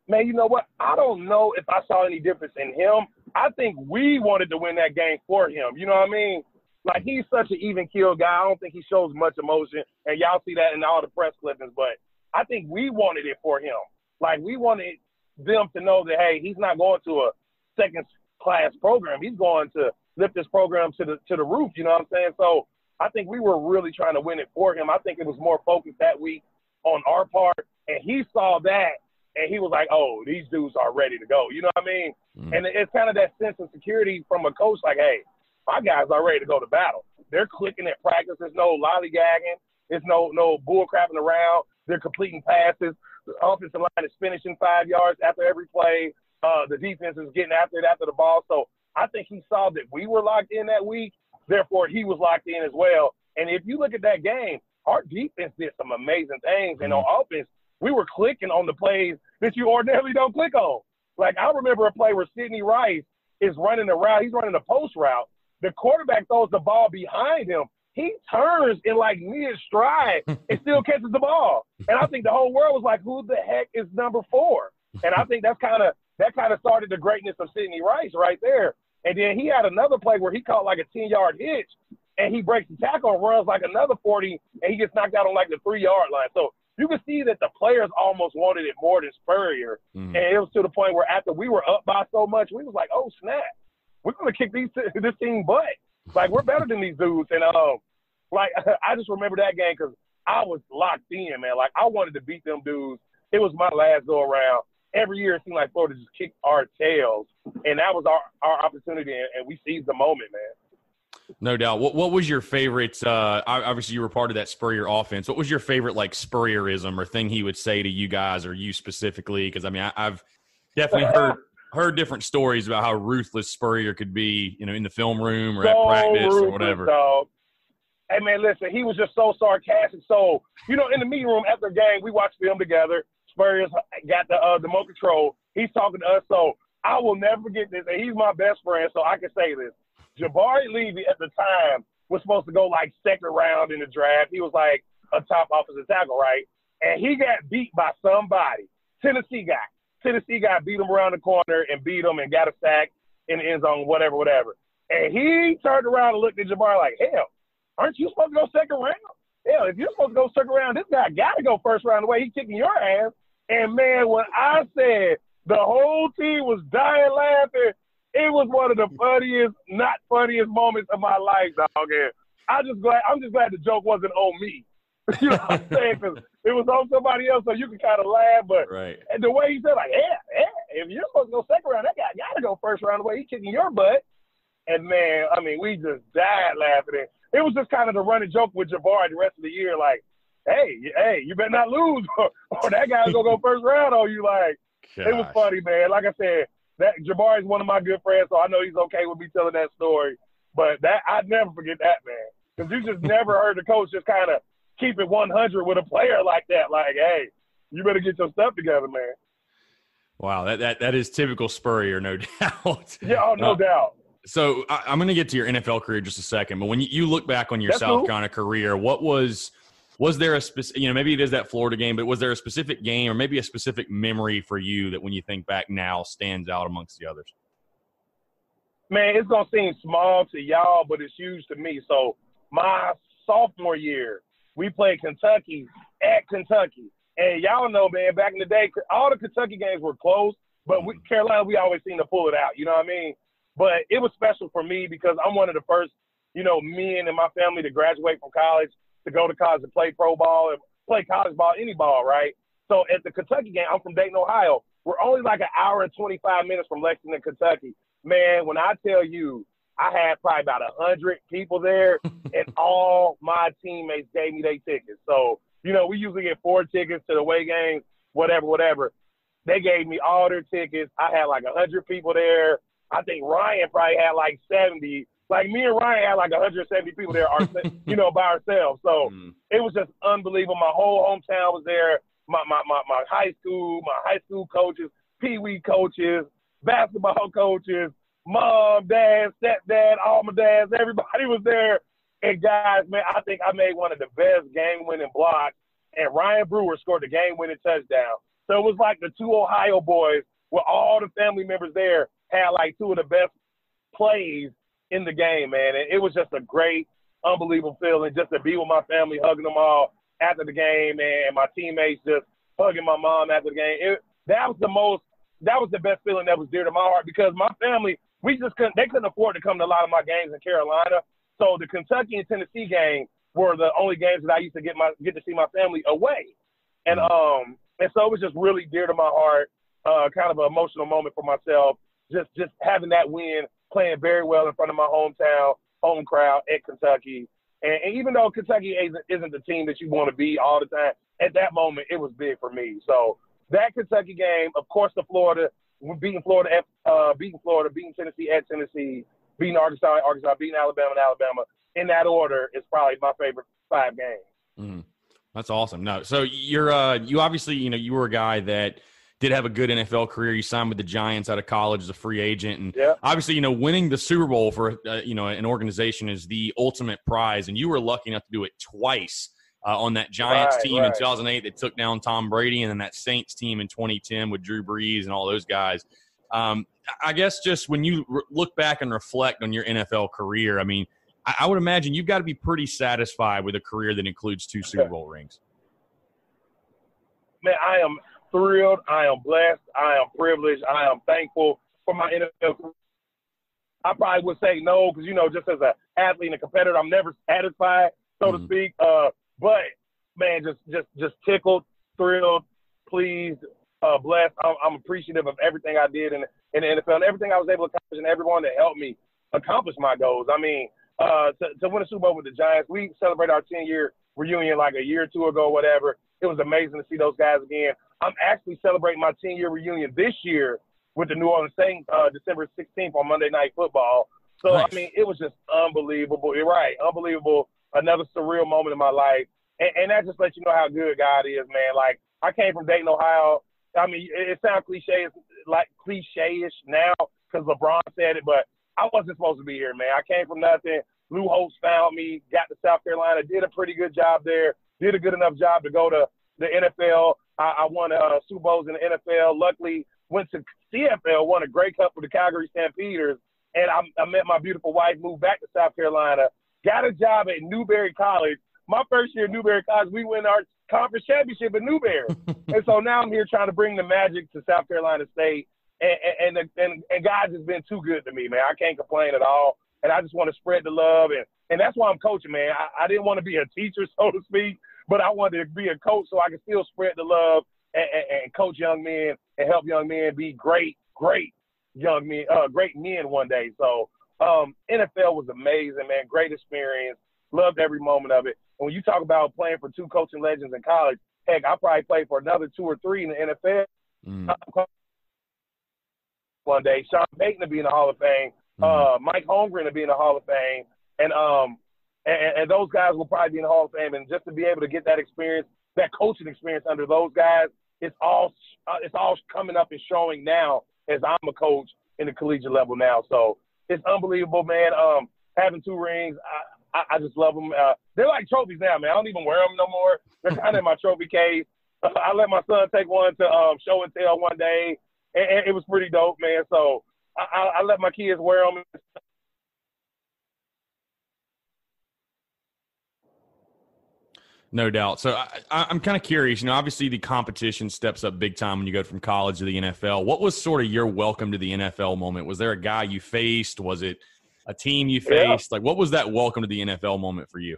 Speaker 5: Man, you know what? I don't know if I saw any difference in him. I think we wanted to win that game for him. You know what I mean? Like he's such an even keel guy. I don't think he shows much emotion, and y'all see that in all the press clippings. But I think we wanted it for him. Like we wanted them to know that hey, he's not going to a second class program. He's going to lift this program to the to the roof. You know what I'm saying? So I think we were really trying to win it for him. I think it was more focused that week on our part, and he saw that, and he was like, "Oh, these dudes are ready to go." You know what I mean?
Speaker 2: Mm.
Speaker 5: And it's kind of that sense of security from a coach, like, "Hey, my guys are ready to go to battle. They're clicking at practice. There's no lollygagging. There's no no bull crapping around. They're completing passes. The offensive line is finishing five yards after every play. Uh, the defense is getting after it after the ball. So I think he saw that we were locked in that week. Therefore, he was locked in as well. And if you look at that game, our defense did some amazing things. And on offense, we were clicking on the plays that you ordinarily don't click on. Like I remember a play where Sidney Rice is running a route. He's running a post route. The quarterback throws the ball behind him. He turns in like mid stride and still catches the ball. And I think the whole world was like, "Who the heck is number four? And I think that's kind of that kind of started the greatness of Sidney Rice right there. And then he had another play where he caught like a ten yard hitch, and he breaks the tackle and runs like another forty, and he gets knocked out on like the three yard line. So you can see that the players almost wanted it more than Spurrier.
Speaker 2: Mhm.
Speaker 5: And it was to the point where after we were up by so much, we was like, oh snap, we're gonna kick these this team butt. Like we're better than these dudes. And um, like I just remember that game because I was locked in, man. Like I wanted to beat them dudes. It was my last go around. Every year it seemed like Florida just kicked our tails, and that was our our opportunity, and, we seized the moment, man.
Speaker 2: No doubt. What What was your favorite? Uh, obviously, you were part of that Spurrier offense. What was your favorite, like Spurrierism or thing he would say to you guys or you specifically? Because I mean, I, I've definitely heard heard different stories about how ruthless Spurrier could be, you know, in the film room or at
Speaker 5: so
Speaker 2: practice or whatever.
Speaker 5: Dog. Hey man, listen, he was just so sarcastic. So you know, in the meeting room after the game, we watched film together. Spurs got the uh, the remote control. He's talking to us, so I will never forget this. And he's my best friend, so I can say this. Jabari Levey at the time was supposed to go like second round in the draft. He was like a top offensive tackle, right? And he got beat by somebody. Tennessee guy. Tennessee guy beat him around the corner and beat him and got a sack in the end zone, whatever, whatever. And he turned around and looked at Jabari like, hell, aren't you supposed to go second round? Hell, if you're supposed to go second round, this guy got to go first round the way he's kicking your ass. And man, when I said the whole team was dying laughing, it was one of the funniest, not funniest moments of my life, dog. And I just glad I'm just glad the joke wasn't on me. you know what I'm saying? Because it was on somebody else, so you can kind of laugh. But
Speaker 2: Right.
Speaker 5: and the way he said, like, yeah, yeah, if you're supposed to go second round, that guy got to go first round the way he's kicking your butt. And man, I mean, we just died laughing. It was just kind of the running joke with Jabari the rest of the year, like, hey, hey, you better not lose, or, or that guy's gonna go first round on you. Like, it was funny, man. Like I said, that Jabari's one of my good friends, so I know he's okay with me telling that story. But that I'd never forget that, man, because you just never heard the coach just kind of keep it 100 with a player like that. Like, hey, you better get your stuff together, man.
Speaker 2: Wow, that, that that is typical Spurrier, no doubt.
Speaker 5: Yeah, oh, no
Speaker 2: Uh,
Speaker 5: doubt.
Speaker 2: So I, I'm going to get to your NFL career just a second, but when you, you look back on your
Speaker 5: That's
Speaker 2: South
Speaker 5: cool.
Speaker 2: Carolina career, what was was there a specific, you know, maybe it is that Florida game, but was there a specific game or maybe a specific memory for you that when you think back now stands out amongst the others?
Speaker 5: man, it's gonna seem small to y'all, but it's huge to me. So my sophomore year, we played Kentucky at Kentucky, and y'all know, man, back in the day, all the Kentucky games were close, but we, mm-hmm. Carolina, we always seem to pull it out. You know what I mean? But it was special for me because I'm one of the first, you know, men in my family to graduate from college, to go to college to play pro ball and play college ball, any ball, right? So at the Kentucky game, I'm from Dayton, Ohio. We're only like an hour and 25 minutes from Lexington, Kentucky. Man, when I tell you, I had probably about a hundred people there, and all my teammates gave me their tickets. So you know, we usually get four tickets to the away games, whatever, whatever. They gave me all their tickets. I had like a hundred people there. I think Ryan probably had like 70. Like me and Ryan had like 170 people there, you know, by ourselves. So mm. it was just unbelievable. My whole hometown was there. My, my, my, my high school, my high school coaches, pee wee coaches, basketball coaches, mom, dad, stepdad, all my dads, everybody was there. And guys, man, I think I made one of the best game winning blocks. And Ryan Brewer scored the game winning touchdown. So it was like the two Ohio boys with all the family members there had like two of the best plays in the game, man. And it was just a great, unbelievable feeling just to be with my family, hugging them all after the game, and my teammates just hugging my mom after the game. It, that was the most, that was the best feeling that was dear to my heart because my family, we just couldn't, they couldn't afford to come to a lot of my games in Carolina. So the Kentucky and Tennessee game were the only games that I used to get my get to see my family away, and mm-hmm. um and so it was just really dear to my heart, uh, kind of an emotional moment for myself, just just having that win, playing very well in front of my hometown home crowd at Kentucky, and, and even though Kentucky isn't, the team that you want to be all the time, at that moment it was big for me. So that Kentucky game, of course, the Florida beating Florida, uh, beating Florida, beating Tennessee at Tennessee, beating Arkansas, Arkansas, beating Alabama, and Alabama in that order is probably my favorite five games.
Speaker 2: Mm-hmm. That's awesome. No, so you're uh, you obviously you know you were a guy that did have a good NFL career. You signed with the Giants out of college as a free agent, and
Speaker 5: yeah.
Speaker 2: obviously you know winning the Super Bowl for uh, you know an organization is the ultimate prize, and you were lucky enough to do it twice. Uh, on that Giants
Speaker 5: right,
Speaker 2: team
Speaker 5: right.
Speaker 2: in 2008 that took down Tom Brady, and then that Saints team in 2010 with Drew Brees and all those guys. Um, I guess just when you re- look back and reflect on your NFL career, I mean, I, I would imagine you've got to be pretty satisfied with a career that includes two Super Bowl rings.
Speaker 5: Man, I am thrilled. I am blessed. I am privileged. I am thankful for my NFL career. I probably would say no because you know, just as an athlete and a competitor, I'm never satisfied, so mm-hmm. to speak. Uh, but man, just just just tickled, thrilled, pleased, uh, blessed. I'm, I'm, appreciative of everything I did in, in the NFL and everything I was able to accomplish and everyone that helped me accomplish my goals. I mean, uh, to, to win a Super Bowl with the Giants, we celebrated our 10 year reunion like a year or two ago, whatever. It was amazing to see those guys again. I'm actually celebrating my 10 year reunion this year with the New Orleans Saints, uh, December 16th on Monday Night Football. So, nice. I mean, it was just unbelievable. You're right. Unbelievable. Another surreal moment in my life. And, and that just lets you know how good God is, man. Like, I came from Dayton, Ohio. I mean, it, sounds cliche, like cliche-ish now because LeBron said it, but I wasn't supposed to be here, man. I came from nothing. Lou Holtz found me, got to South Carolina, did a pretty good job there, did a good enough job to go to the NFL. I, I won uh, Super Bowls in the NFL. Luckily, went to CFL, won a Grey Cup with the Calgary Stampeders, and I, I met my beautiful wife, moved back to South Carolina, got a job at Newberry College. My first year at Newberry College, we win our conference championship at Newberry. and so now I'm here trying to bring the magic to South Carolina State. And, and, and, and God has been too good to me, man. I can't complain at all. And I just want to spread the love. And, and that's why I'm coaching, man. I, I didn't want to be a teacher, so to speak, but I wanted to be a coach so I can still spread the love and, and, and coach young men and help young men be great, great young men, uh, great men one day. So um, NFL was amazing, man. Great experience. Loved every moment of it. And when you talk about playing for two coaching legends in college, heck, I probably played for another two or three in the NFL. Mm. One day, Sean Payton to be in the Hall of Fame, mm. uh, Mike Holmgren to be in the Hall of Fame, and um, and, and those guys will probably be in the Hall of Fame. And just to be able to get that experience, that coaching experience under those guys, it's all uh, it's all coming up and showing now as I'm a coach in the collegiate level now. So it's unbelievable, man. Um, having two rings, I, I, just love them. Uh, they're like trophies now, man. I don't even wear them no more. They're kind of in my trophy case. I let my son take one to um, show and tell one day, and, and, it was pretty dope, man. So I, I let my kids wear them.
Speaker 2: No doubt. So I, am kind of curious. You know, obviously the competition steps up big time when you go from college to the NFL. What was sort of your welcome to the NFL moment? Was there a guy you faced? Was it a team you faced? Yeah. Like, what was that welcome to the NFL moment for you?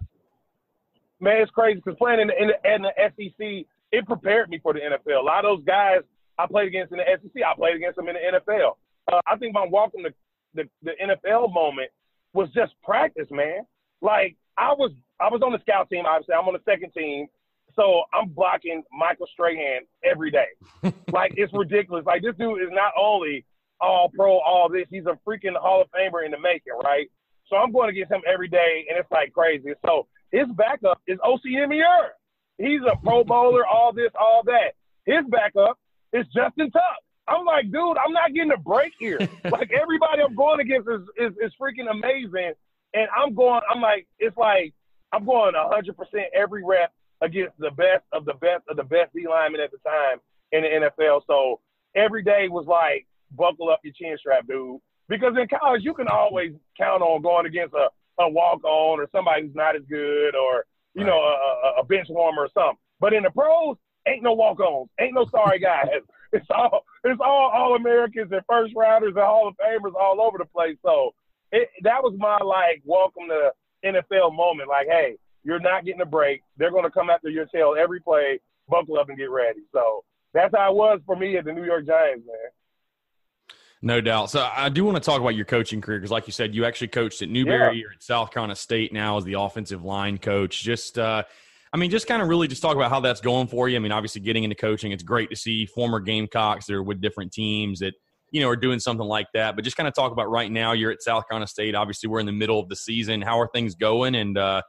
Speaker 5: Man, it's crazy because playing in the, in, the, in the SEC, it prepared me for the NFL. A lot of those guys I played against in the SEC, I played against them in the NFL. Uh, I think my welcome to the, the NFL moment was just practice, man. Like I was I was on the scout team, obviously. I'm on the second team. So I'm blocking Michael Strahan every day. like it's ridiculous. Like this dude is not only all pro, all this, he's a freaking Hall of Famer in the making, right? So I'm going against him every day, and it's like crazy. So his backup is Umenyiora. He's a pro bowler, all this, all that. His backup is Justin Tuck. I'm like, dude, I'm not getting a break here. like everybody I'm going against is, is, is freaking amazing. And I'm going, I'm like, it's like I'm going 100% every rep against the best of the best of the best D linemen at the time in the NFL. So every day was like, buckle up your chin strap, dude. Because in college, you can always count on going against a, a walk on or somebody who's not as good or, you right. know, a, a bench warmer or something. But in the pros, ain't no walk ons, ain't no sorry guys. it's all it's all all Americans and first rounders and Hall of Famers all over the place. So it, that was my like welcome to NFL moment. Like, hey, you're not getting a break. They're going to come after your tail every play. Buckle up and get ready. So that's how it was for me at the New York Giants, man.
Speaker 2: No doubt. So I do want to talk about your coaching career because, like you said, you actually coached at Newberry. Yeah. You're at South Carolina State now as the offensive line coach. Just, uh, I mean, just kind of really just talk about how that's going for you. I mean, obviously, getting into coaching, it's great to see former Gamecocks that are with different teams that you know, are doing something like that. But just kind of talk about right now. You're at South Carolina State. Obviously, we're in the middle of the season. How are things going? And uh,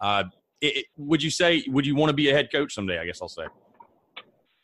Speaker 2: uh, it, would you say would you want to be a head coach someday? I guess I'll say.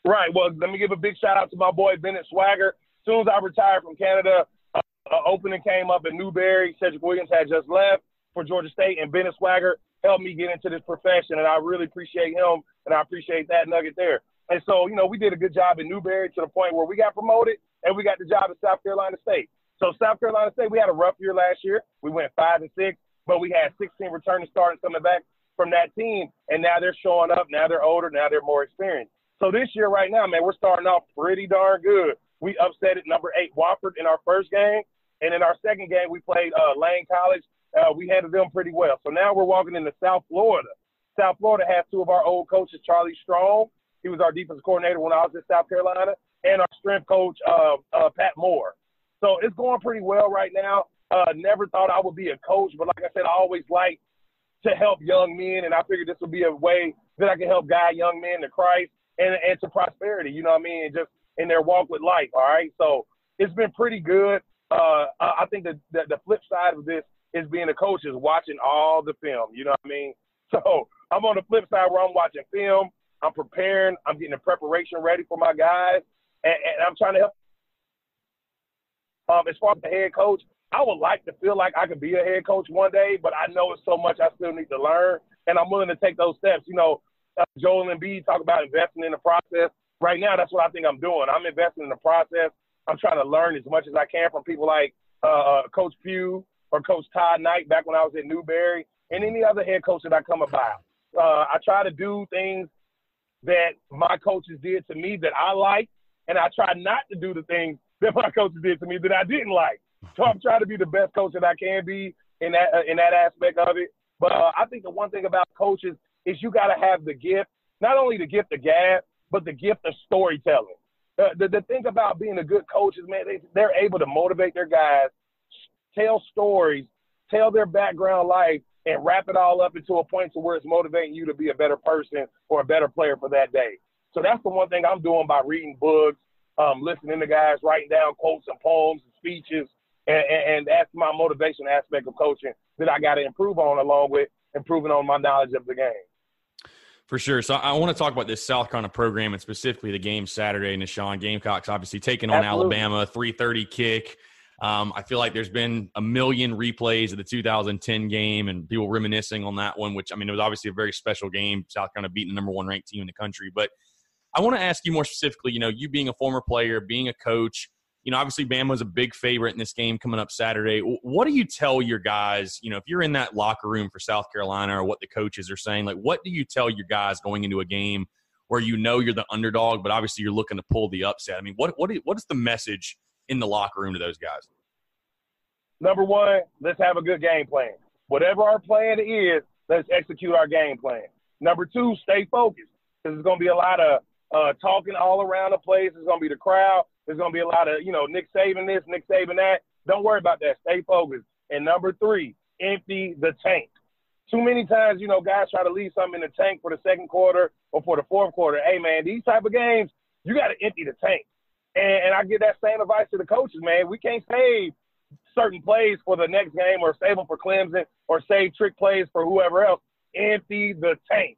Speaker 5: Right. Well, let me give a big shout out to my boy Bennett Swagger. As soon as I retired from Canada, uh, opening came up in Newberry. Cedric Williams had just left for Georgia State, and Bennett Swagger helped me get into this profession, and I really appreciate him, and I appreciate that nugget there. And so, you know, we did a good job in Newberry to the point where we got promoted and we got the job at South Carolina State. So South Carolina State, we had a rough year last year. We went five and six, but we had 16 returning starters coming back from that team, and now they're showing up. Now they're older. Now they're more experienced. So this year, right now, man, we're starting off pretty darn good. We upset at number eight Wofford in our first game, and in our second game, we played uh, Lane College. Uh, we handled them pretty well. So now we're walking into South Florida. South Florida has two of our old coaches, Charlie Strong he was our defensive coordinator when I was in South Carolina, and our strength coach, uh, uh, Pat Moore. So it's going pretty well right now. Uh, never thought I would be a coach, but like I said, I always like to help young men, and I figured this would be a way that I can help guide young men to Christ and, and to prosperity. You know what I mean? Just in their walk with life. All right. So it's been pretty good. Uh, I think the, the the flip side of this is being a coach is watching all the film. You know what I mean? So I'm on the flip side where I'm watching film I'm preparing. I'm getting the preparation ready for my guys, and, and I'm trying to help. Um, as far as the head coach, I would like to feel like I could be a head coach one day, but I know it's so much I still need to learn, and I'm willing to take those steps. You know, uh, Joel Embiid talk about investing in the process. Right now, that's what I think I'm doing. I'm investing in the process. I'm trying to learn as much as I can from people like uh, uh Coach Pough or Coach Todd Knight back when I was at Newberry, and any other head coach that I come about. Uh, I try to do things that my coaches did to me that I like, and I try not to do the things that my coaches did to me that I didn't like. So I'm trying to be the best coach that I can be in that uh, in that aspect of it. But uh, I think the one thing about coaches is you got to have the gift, not only the gift of gab, but the gift of storytelling. Uh, the, the thing about being a good coach is, man, they, they're able to motivate their guys, tell stories, tell their background life, and wrap it all up into a point to where it's motivating you to be a better person or a better player for that day. So that's the one thing I'm doing by reading books, um, listening to guys, writing down quotes and poems and speeches, and, and, and that's my motivation aspect of coaching that I got to improve on, along with improving on my knowledge of the game.
Speaker 2: For sure. So I want to talk about this South Carolina program and specifically the game Saturday. Sean Gamecocks obviously taking on Absolutely. Alabama, 330 kick. Um, I feel like there's been a million replays of the 2010 game and people reminiscing on that one, which I mean, it was obviously a very special game. South Carolina beating the number one ranked team in the country. But I want to ask you more specifically, you know, you being a former player, being a coach, you know, obviously Bama's a big favorite in this game coming up Saturday. What do you tell your guys, you know, if you're in that locker room for South Carolina or what the coaches are saying, like what do you tell your guys going into a game where you know you're the underdog, but obviously you're looking to pull the upset? I mean, what what what is the message in the locker room to those guys?
Speaker 5: Number one, let's have a good game plan. Whatever our plan is, let's execute our game plan. Number two, stay focused because there's going to be a lot of uh, talking all around the place. There's going to be the crowd. There's going to be a lot of, you know, Nick Saban this, Nick Saban that. Don't worry about that. Stay focused. And number three, empty the tank. Too many times, you know, guys try to leave something in the tank for the second quarter or for the fourth quarter. Hey, man, these type of games, you got to empty the tank. And, and I give that same advice to the coaches, man. We can't save certain plays for the next game or save them for Clemson or save trick plays for whoever else. Empty the tank.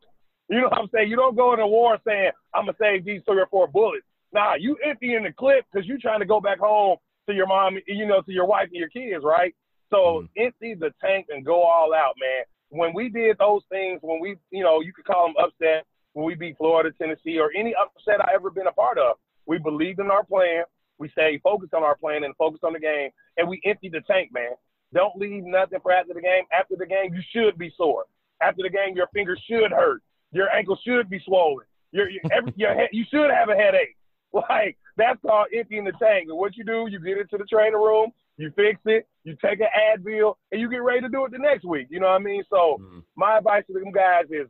Speaker 5: You know what I'm saying? You don't go into war saying, I'm going to save these three or four bullets. Nah, you empty in the clip because you're trying to go back home to your mom, you know, to your wife and your kids, right? So mm-hmm. empty the tank and go all out, man. When we did those things, when we, you know, you could call them upset, when we beat Florida, Tennessee, or any upset I ever been a part of, we believed in our plan. We stayed focused on our plan and focused on the game, and we emptied the tank, man. Don't leave nothing for after the game. After the game, you should be sore. After the game, your fingers should hurt. Your ankle should be swollen. Your, your, every, your head, you should have a headache. Like that's called emptying the tank. And what you do, you get into the training room, you fix it, you take an Advil, and you get ready to do it the next week. You know what I mean? So mm-hmm. my advice to them guys is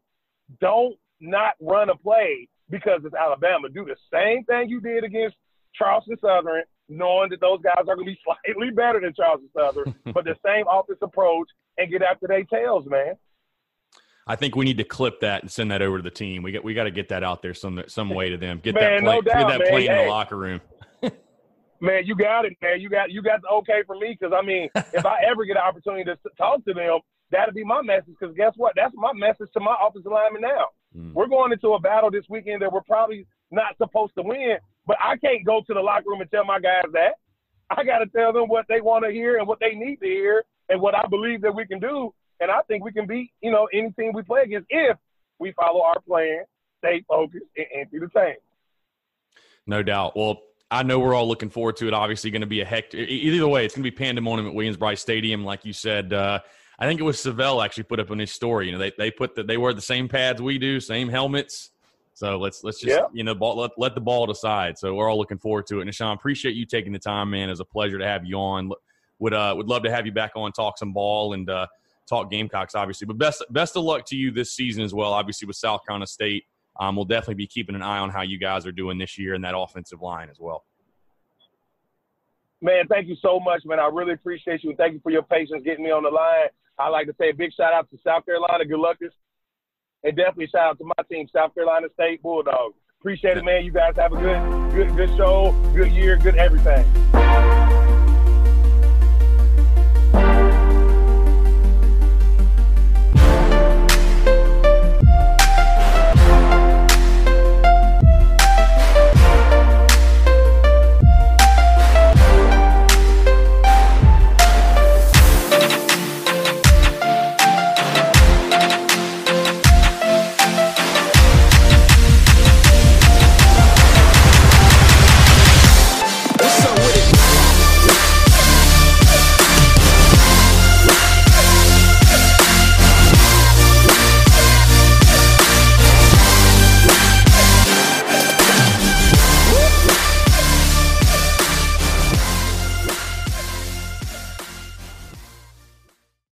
Speaker 5: don't not run a play because it's Alabama. Do the same thing you did against Charleston Southern, knowing that those guys are going to be slightly better than Charleston Southern, but the same offense approach and get after their tails, man.
Speaker 2: I think we need to clip that and send that over to the team. We got we got to get that out there some some way to them. Get man, that play, no doubt, get that play in the locker room.
Speaker 5: man, you got it, man. You got you got the okay for me because I mean, if I ever get an opportunity to talk to them, that'll be my message. Because guess what? That's my message to my offensive lineman now. Mm. We're going into a battle this weekend that we're probably not supposed to win, but I can't go to the locker room and tell my guys that. I got to tell them what they want to hear and what they need to hear and what I believe that we can do. And I think we can beat, you know, any team we play against if we follow our plan, stay focused, and empty the tank.
Speaker 2: No doubt. Well, I know we're all looking forward to it. Obviously, going to be a heck. Either way, it's going to be pandemonium at Williams-Brice Stadium, like you said. Uh, I think it was Syvelle actually put up on his story. You know, they they put that they wear the same pads we do, same helmets. So let's let's just yeah. you know ball, let let the ball decide. So we're all looking forward to it. And Sean, appreciate you taking the time, man. It's a pleasure to have you on. Would uh would love to have you back on, talk some ball, and uh, talk Gamecocks, obviously. But best best of luck to you this season as well. Obviously with South Carolina State, um, we'll definitely be keeping an eye on how you guys are doing this year in that offensive line as well.
Speaker 5: Man, thank you so much, man. I really appreciate you, and thank you for your patience getting me on the line. I'd like to say a big shout out to South Carolina. Good luck this, and definitely shout out to my team, South Carolina State Bulldogs. Appreciate it, man. You guys have a good, good, good show, good year, good everything.